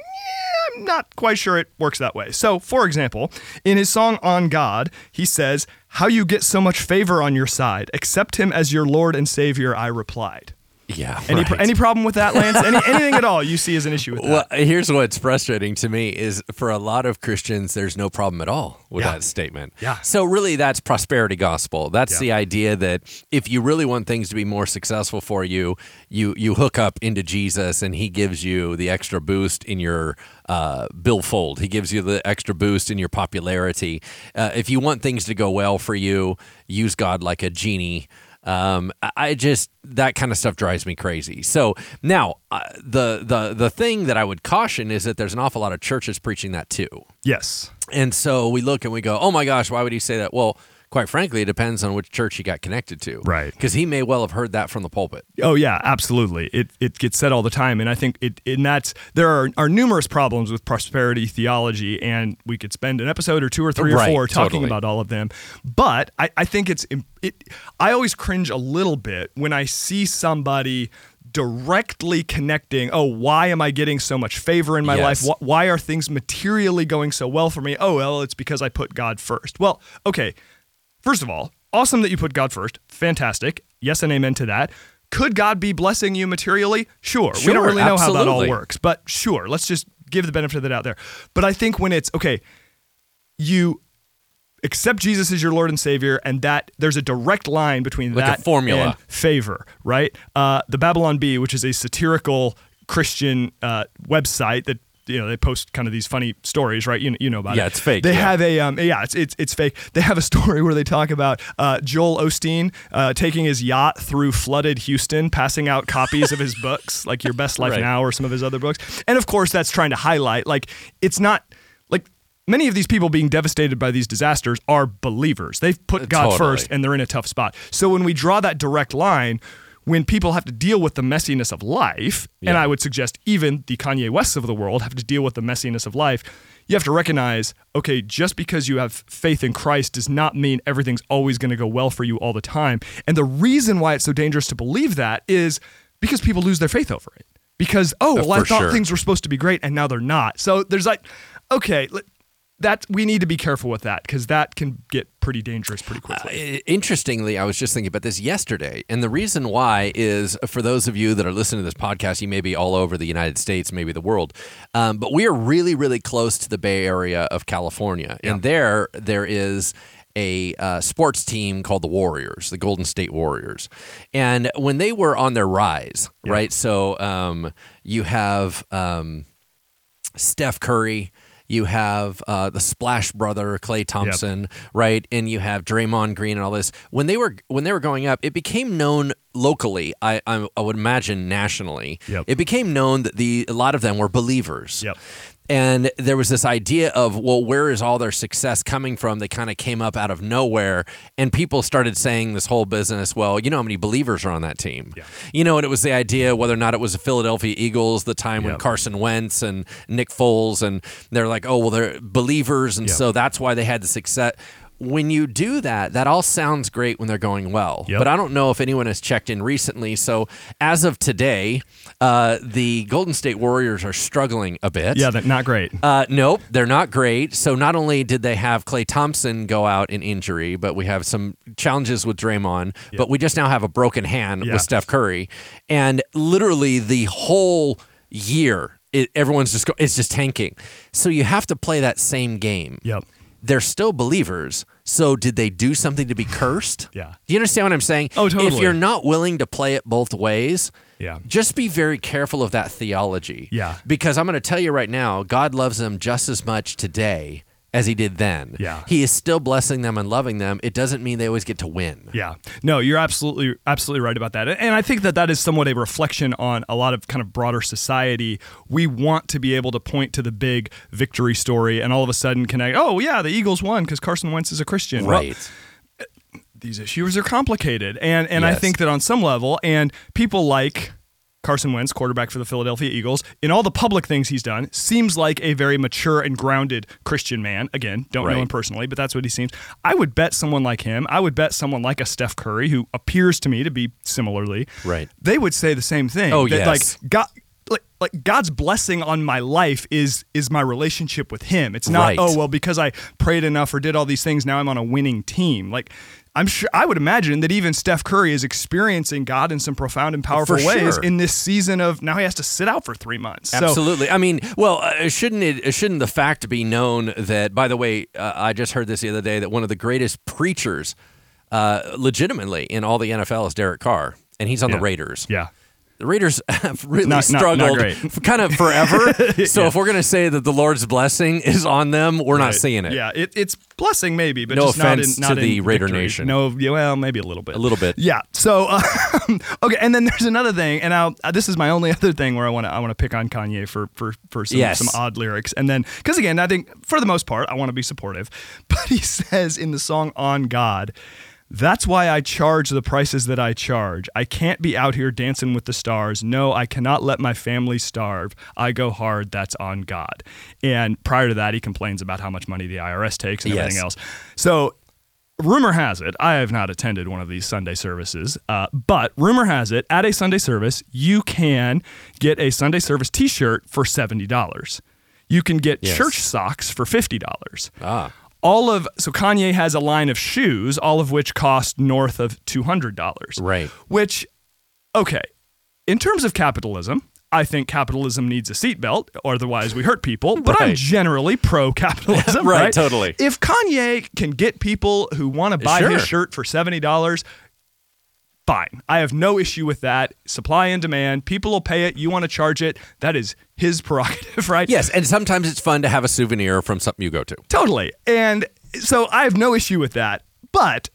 I'm not quite sure it works that way. So, for example, in his song On God, he says, How you get so much favor on your side. Accept him as your Lord and Savior, I replied. Yeah. Any, right. any problem with that, Lance? Any, anything at all you see as an issue with that? Well, here's what's frustrating to me is for a lot of Christians, there's no problem at all with Yeah. that statement. Yeah. So really, that's prosperity gospel. That's Yeah. the idea that if you really want things to be more successful for you, you you hook up into Jesus, and He gives you the extra boost in your uh, billfold. He gives you the extra boost in your popularity. Uh, if you want things to go well for you, use God like a genie. Um, I- just that kind of stuff drives me crazy. So now uh, the the the thing that I would caution is that there's an awful lot of churches preaching that too, yes. and so we look and we go, oh my gosh, why would he say that? Well, quite frankly, it depends on which church he got connected to, Right. Because he may well have heard that from the pulpit. Oh yeah, absolutely. It it gets said all the time, and I think it in that there are, are numerous problems with prosperity theology, and we could spend an episode or two or three Right, or four talking totally. about all of them. But I, I think it's it. I always cringe a little bit when I see somebody directly connecting oh why am i getting so much favor in my Yes. life why are things materially going so well for me oh well it's because i put god first well okay First of all, awesome that you put God first. Fantastic. Yes and amen to that. Could God be blessing you materially? Sure. we don't really know how that all works, but sure. Let's just give the benefit of the doubt there. But I think when it's okay, you accept Jesus as your Lord and Savior, and that there's a direct line between Like a that formula. and favor, right? Uh, the Babylon Bee, which is a satirical Christian uh, website that you know they post kind of these funny stories, right? You, you know about it. Yeah, it's fake, They yeah. have a um, yeah, it's, it's it's fake. They have a story where they talk about uh, Joel Osteen uh, taking his yacht through flooded Houston, passing out copies of his books, like Your Best Life Right. Now or some of his other books. And of course, that's trying to highlight like it's not like. Many of these people being devastated by these disasters are believers. They've put God Totally. first and they're in a tough spot. So when we draw that direct line, when people have to deal with the messiness of life, and I would suggest even the Kanye Wests of the world have to deal with the messiness of life, you have to recognize okay, just because you have faith in Christ does not mean everything's always going to go well for you all the time. And the reason why it's so dangerous to believe that is because people lose their faith over it. Because, oh, uh, well, I thought sure. things were supposed to be great and now they're not. So there's like, okay, that we need to be careful with that because that can get pretty dangerous pretty quickly. I- Interestingly, I was just thinking about this yesterday, and the reason why is for those of you that are listening to this podcast, you may be all over the United States, maybe the world, um, but we are really, really close to the Bay Area of California, and there, there is a uh, sports team called the Warriors, the Golden State Warriors, and when they were on their rise, right? So um, you have. Um, Steph Curry. You have uh, the Splash Brother, Klay Thompson, right? And you have Draymond Green and all this. When they were when they were going up, it became known locally. I I, I would imagine nationally. Yep. It became known that the a lot of them were believers. Yep. And there was this idea of, well, where is all their success coming from? They kind of came up out of nowhere, and people started saying this whole business. Well, you know how many believers are on that team? Yeah. You know, and it was the idea whether or not it was the Philadelphia Eagles, the time when Carson Wentz and Nick Foles, and they're like, oh, well, they're believers, and Yep. so that's why they had the success. When you do that, that all sounds great when they're going well. Yep. But I don't know if anyone has checked in recently. So as of today, uh, the Golden State Warriors are struggling a bit. yeah, that not great. Uh, nope, they're not great. So not only did they have Klay Thompson go out in injury, but we have some challenges with Draymond. But we just now have a broken hand Yeah. with Steph Curry, and literally the whole year, it, everyone's just go, it's just tanking. So you have to play that same game. Yep. They're still believers. So did they do something to be cursed? Yeah. Do you understand what I'm saying? Oh, totally. If you're not willing to play it both ways, Yeah. just be very careful of that theology. Yeah. Because I'm going to tell you right now, God loves them just as much today as he did then. Yeah. He is still blessing them and loving them. It doesn't mean they always get to win. Yeah. No, you're absolutely absolutely right about that. And I think that that is somewhat a reflection on a lot of kind of broader society. We want to be able to point to the big victory story and all of a sudden connect, "Oh, yeah, the Eagles won because Carson Wentz is a Christian." Well, Right. these issues are complicated. And and I think that on some level and people like Carson Wentz, quarterback for the Philadelphia Eagles, in all the public things he's done, seems like a very mature and grounded Christian man. Again, don't know him personally, but that's what he seems. I would bet someone like him, I would bet someone like a Steph Curry, who appears to me to be similarly, Right. they would say the same thing. Oh, that, yes. Like, God, like, like God's blessing on my life is is my relationship with Him. It's not Right. oh well because I prayed enough or did all these things now I'm on a winning team. Like I'm sure I would imagine that even Steph Curry is experiencing God in some profound and powerful For ways sure. in this season of now he has to sit out for three months. So Absolutely. I mean, well, uh, shouldn't it? Shouldn't the fact be known that? By the way, uh, I just heard this the other day that one of the greatest preachers, uh, legitimately in all the NFL, is Derek Carr, and he's on Yeah. the Raiders. yeah. The Raiders have really Not- not- not struggled kind of forever. So if we're going to say that the Lord's blessing is on them, we're not seeing it. Yeah, it, it's blessing maybe, but No just not in, offense not to the in Raider victory. Nation. No, yeah, well, maybe a little bit. A little bit. Yeah. So, um, okay, and then there's another thing, and I'll, uh, this is my only other thing where I want to I want to pick on Kanye for for for some, Yes. some odd lyrics, and then because again, I think for the most part, I want to be supportive, but he says in the song "On God." That's why I charge the prices that I charge. I can't be out here dancing with the stars. No, I cannot let my family starve. I go hard. That's on God. And prior to that, he complains about how much money the IRS takes and Yes. everything else. So rumor has it, I have not attended one of these Sunday services, uh, but rumor has it, at a Sunday service, you can get a Sunday service t shirt for $70. You can get Yes. church socks for $50. Ah. All of, so Kanye has a line of shoes, all of which cost north of $200. Right. Which, okay, in terms of capitalism, I think capitalism needs a seatbelt, otherwise we hurt people. But I'm generally pro capitalism. Right, right, totally. If Kanye can get people who want to buy his shirt for seventy dollars, fine. I have no issue with that. Supply and demand. People will pay it. You want to charge it. That is his prerogative, right? Yes, and sometimes it's fun to have a souvenir from something you go to. Totally. And so I have no issue with that. But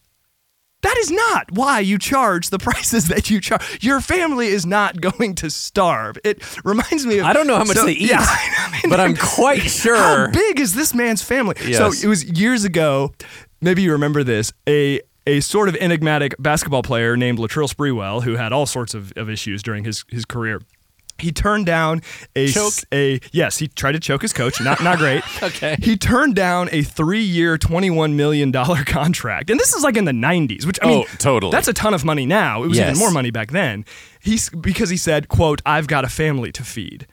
that is not why you charge the prices that you charge. Your family is not going to starve. It reminds me of I don't know how much so- they eat, Yeah, I mean, but I'm quite sure. How big is this man's family? Yes. So it was years ago. Maybe you remember this. A a sort of enigmatic basketball player named Latrell Sprewell, who had all sorts of, of issues during his, his career. He turned down a Choke? a yes. He tried to choke his coach. Not not great. Okay. He turned down a three year, twenty one million dollar contract, and this is like in the nineties. Which I mean, Oh, totally. That's a ton of money now. It was Yes. even more money back then. He's because he said, "quote I've got a family to feed,"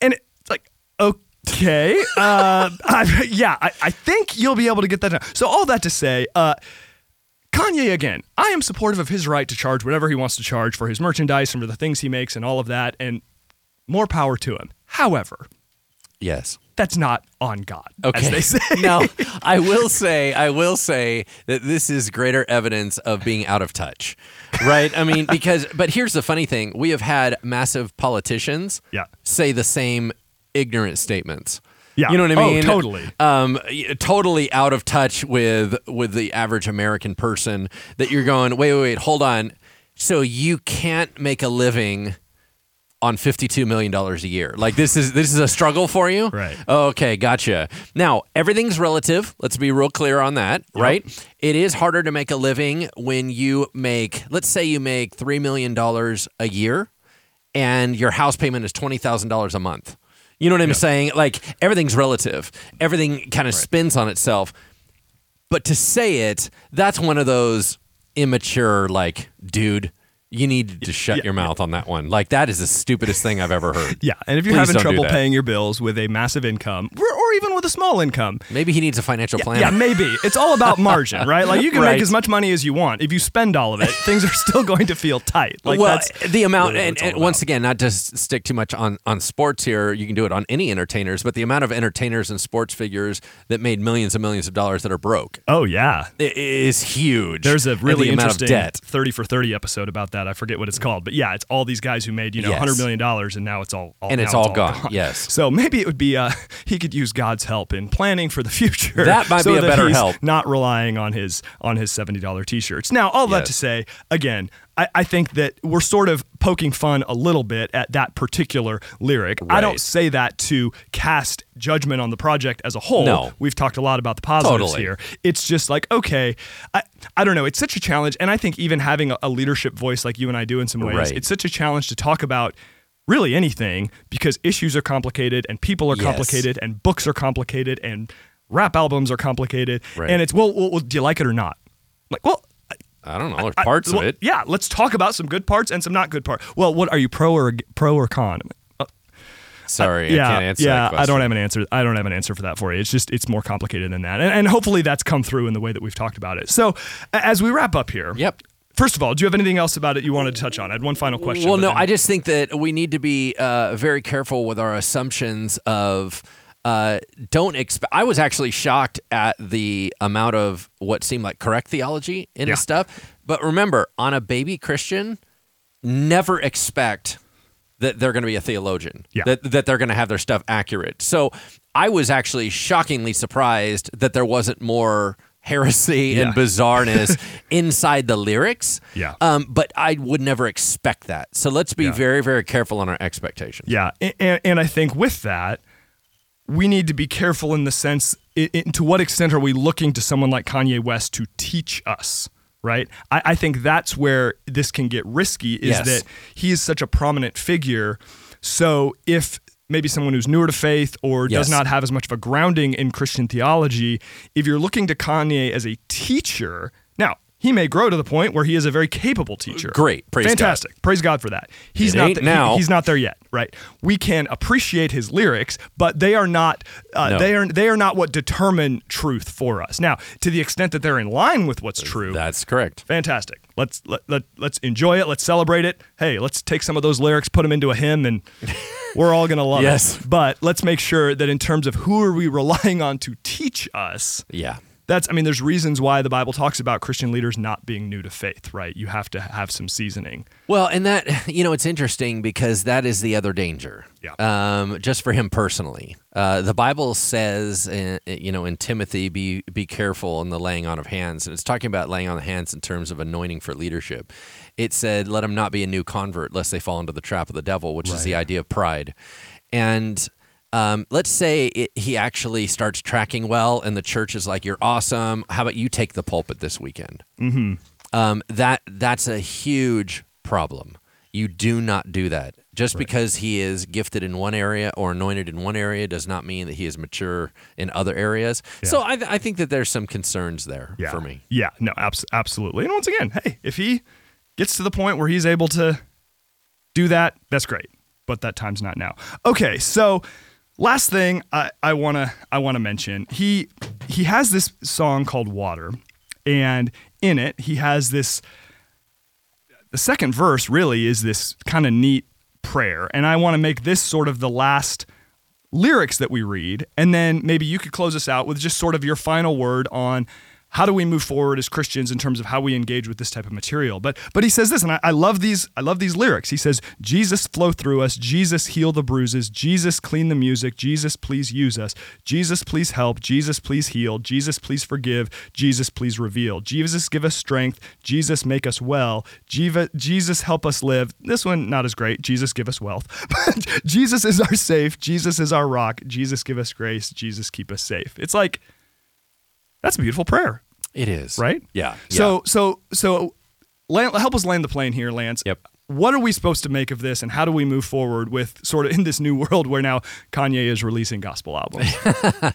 and it's like okay, uh, I, yeah, I, I think you'll be able to get that done. So all that to say, uh, Kanye again, I am supportive of his right to charge whatever he wants to charge for his merchandise and for the things he makes and all of that, and more power to him. However, Yes. that's not on God, Okay. as they say. now, I will say, I will say that this is greater evidence of being out of touch, right? I mean, because, but here's the funny thing: we have had massive politicians, Yeah. say the same ignorant statements. Yeah. You know what I Oh, mean? totally. Um, totally out of touch with with the average American person. That you're going, wait, wait, wait, hold on. So you can't make a living on fifty-two million dollars a year. Like this is this is a struggle for you, Right. Okay, gotcha. Now everything's relative. Let's be real clear on that, right? It is harder to make a living when you make, let's say, you make three million dollars a year, and your house payment is twenty thousand dollars a month. You know what I'm saying? Like everything's relative. Everything kind of spins on itself. But to say it, that's one of those immature, like, dude, you need to shut your mouth on that one. Like that is the stupidest thing I've ever heard. Yeah, and if you're Please having trouble paying your bills with a massive income, or, or even with a small income, Maybe he needs a financial plan. yeah, maybe it's all about margin, right? Like you can Right. make as much money as you want. If you spend all of it, things are still going to feel tight. Like well, that's the amount, and, and once again, not to stick too much on on sports here. You can do it on any entertainers, but the amount of entertainers and sports figures that made millions and millions of dollars that are broke oh yeah, is huge. There's a really the amount of interesting debt. 30 for 30 episode about that. I forget what it's called, but yeah, it's all these guys who made, you know, Yes. $100 million and now it's all, all And now it's all gone, yes. So maybe it would be, uh, he could use God's help in planning for the future. That might so be a better help. Not relying on his, on his $70 t-shirts. Now, all that to say, again, I, I think that we're sort of poking fun a little bit at that particular lyric. I don't say that to cast judgment on the project as a whole. No. We've talked a lot about the positives Totally. here. It's just like, okay, I, I don't know. It's such a challenge. And I think even having a, a leadership voice like you and I do in some ways, Right. it's such a challenge to talk about really anything because issues are complicated and people are Yes. complicated and books are complicated and rap albums are complicated. Right. And it's, well, well, well, do you like it or not? Like, well, I don't know. There's I- parts well, of it. Yeah, let's talk about some good parts and some not good parts. Well, what are you pro or pro or con? Uh, Sorry, yeah, I can't answer yeah. that I don't have an answer. I don't have an answer for that for you. It's just it's more complicated than that, and, and hopefully that's come through in the way that we've talked about it. So, as we wrap up here, Yep. First of all, do you have anything else about it you wanted to touch on? I had one final question. Well, no, then- I just think that we need to be uh, very careful with our assumptions of. Uh, don't expect. I was actually shocked at the amount of what seemed like correct theology in Yeah. his stuff. But remember, on a baby Christian, never expect that they're going to be a theologian. Yeah. That that they're going to have their stuff accurate. So I was actually shockingly surprised that there wasn't more heresy and bizarreness inside the lyrics. Yeah. Um, but I would never expect that. So let's be Yeah. very, very careful on our expectations. Yeah, a- and, and I think with that, we need to be careful in the sense, to what extent are we looking to someone like Kanye West to teach us? Right. I, I think that's where this can get risky. Is Yes. that he is such a prominent figure. So if maybe someone who's newer to faith or Yes. does not have as much of a grounding in Christian theology, if you're looking to Kanye as a teacher, he may grow to the point where he is a very capable teacher. Great. Praise God. Fantastic. Praise God for that. He's It not th- now. he- he's not there yet, right? We can appreciate his lyrics, but they are not uh, No. they are they are not what determine truth for us. Now, to the extent that they're in line with what's true, That's correct. fantastic. Let's let, let let's enjoy it. Let's celebrate it. Hey, let's take some of those lyrics, put them into a hymn, and we're all gonna love Yes. it. But let's make sure that in terms of who are we relying on to teach us, Yeah. That's i mean there's reasons why the bible talks about christian leaders not being new to faith right you have to have some seasoning Well, and that you know, it's interesting because that is the other danger. Yeah. Um, just for him personally, uh, the Bible says, uh, you know, in Timothy, be be careful in the laying on of hands, and it's talking about laying on of hands in terms of anointing for leadership. It said, "Let them not be a new convert, lest they fall into the trap of the devil," which is the idea of pride, and. Um, let's say it, he actually starts tracking well, and the church is like, "You're awesome. How about you take the pulpit this weekend?" Mm-hmm. Um, that that's a huge problem. You do not do that. Just because he is gifted in one area or anointed in one area does not mean that he is mature in other areas. So I, I think that there's some concerns there Yeah. for me. Yeah, no, abs- absolutely. And once again, hey, if he gets to the point where he's able to do that, that's great. But that time's not now. Okay, so last thing I, wanna I wanna mention he he has this song called Water, and in it he has this. The second verse really is this kind of neat prayer, and I want to make this sort of the last lyrics that we read, and then maybe you could close us out with just sort of your final word on how do we move forward as Christians in terms of how we engage with this type of material. But but he says this, and I, I love these. I love these lyrics. He says, "Jesus flow through us. Jesus heal the bruises. Jesus clean the music. Jesus please use us. Jesus please help. Jesus please heal. Jesus please forgive. Jesus please reveal. Jesus give us strength. Jesus make us well. Jesus help us live. This one not as great. Jesus give us wealth. Jesus is our safe. Jesus is our rock. Jesus give us grace. Jesus keep us safe. It's like that's a beautiful prayer, It is right? Yeah. So so so land, help us land the plane here, Lance. Yep. What are we supposed to make of this, and how do we move forward with sort of in this new world where now Kanye is releasing gospel albums?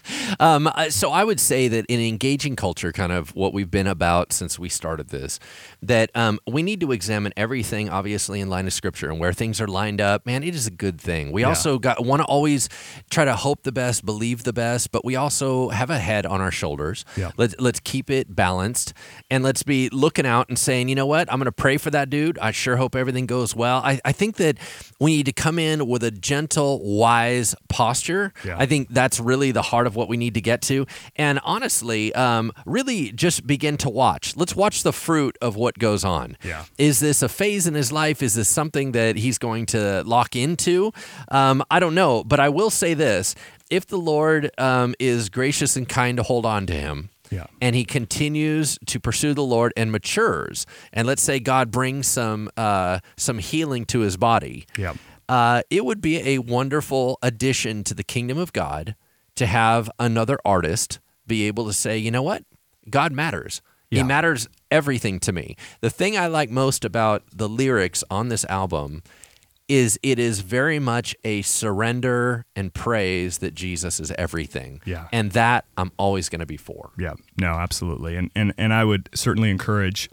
Um, uh, so I would say that in engaging culture, kind of what we've been about since we started this, that um, we need to examine everything, obviously, in line of scripture and where things are lined up. Man, it is a good thing. We also got want to always try to hope the best, believe the best, but we also have a head on our shoulders. Yeah. Let's let's keep it balanced and let's be looking out and saying, you know what, I'm going to pray for that dude. I sure hope everything goes well. I, I think that we need to come in with a gentle, wise posture. Yeah. I think that's really the heart of what we need to get to. And honestly, um, really just begin to watch. Let's watch the fruit of what goes on. Yeah. Is this a phase in his life? Is this something that he's going to lock into? Um, I don't know, but I will say this. If the Lord um, is gracious and kind to hold on to him, Yeah. and he continues to pursue the Lord and matures, and let's say God brings some uh, some healing to his body, Yeah. uh, it would be a wonderful addition to the kingdom of God to have another artist be able to say, you know what, God matters. Yeah. He matters everything to me. The thing I like most about the lyrics on this album is it is very much a surrender and praise that Jesus is everything. Yeah. And that I'm always going to be for. Yeah, no, absolutely, and and and I would certainly encourage.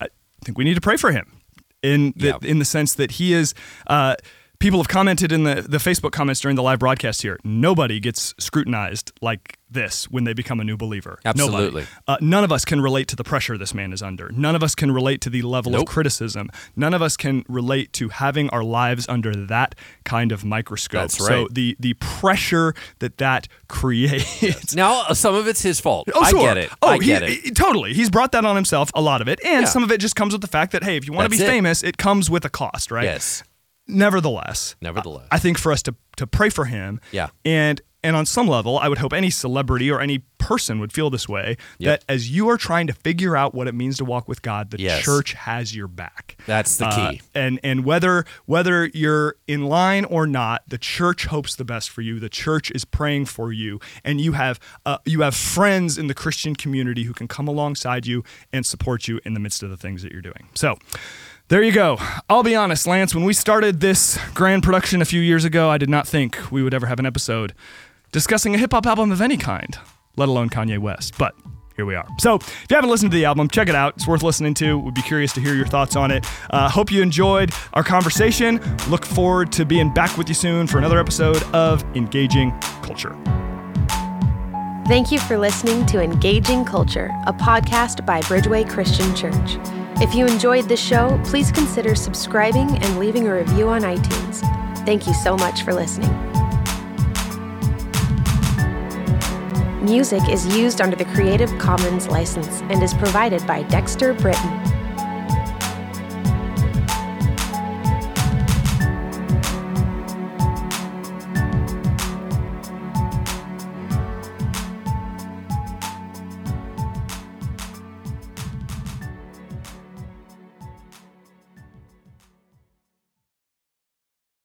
I think we need to pray for him, in the Yeah. in the sense that he is. Uh, people have commented in the the Facebook comments during the live broadcast here. Nobody gets scrutinized like this when they become a new believer. Absolutely. Uh, none of us can relate to the pressure this man is under. None of us can relate to the level of criticism. None of us can relate to having our lives under that kind of microscope. That's right. So the the pressure that that creates Now, uh, some of it's his fault. Oh, I get it. Oh, I get he- it. he- totally. He's brought that on himself, a lot of it. And Yeah. some of it just comes with the fact that, hey, if you want to be it. famous, it comes with a cost, right? Yes. Nevertheless, Nevertheless. I think for us to, to pray for him. Yeah. And and on some level, I would hope any celebrity or any person would feel this way Yep. that as you are trying to figure out what it means to walk with God, the Yes. church has your back. That's the Uh, key. and and whether whether you're in line or not, the church hopes the best for you. The church is praying for you, and you have uh, you have friends in the Christian community who can come alongside you and support you in the midst of the things that you're doing. So. There you go. I'll be honest, Lance, when we started this grand production a few years ago, I did not think we would ever have an episode discussing a hip hop album of any kind, let alone Kanye West. But here we are. So, if you haven't listened to the album, check it out. It's worth listening to. We'd be curious to hear your thoughts on it. Uh, hope you enjoyed our conversation. Look forward to being back with you soon for another episode of Engaging Culture. Thank you for listening to Engaging Culture, a podcast by Bridgeway Christian Church. If you enjoyed this show, please consider subscribing and leaving a review on iTunes. Thank you so much for listening. Music is used under the Creative Commons license and is provided by Dexter Britain.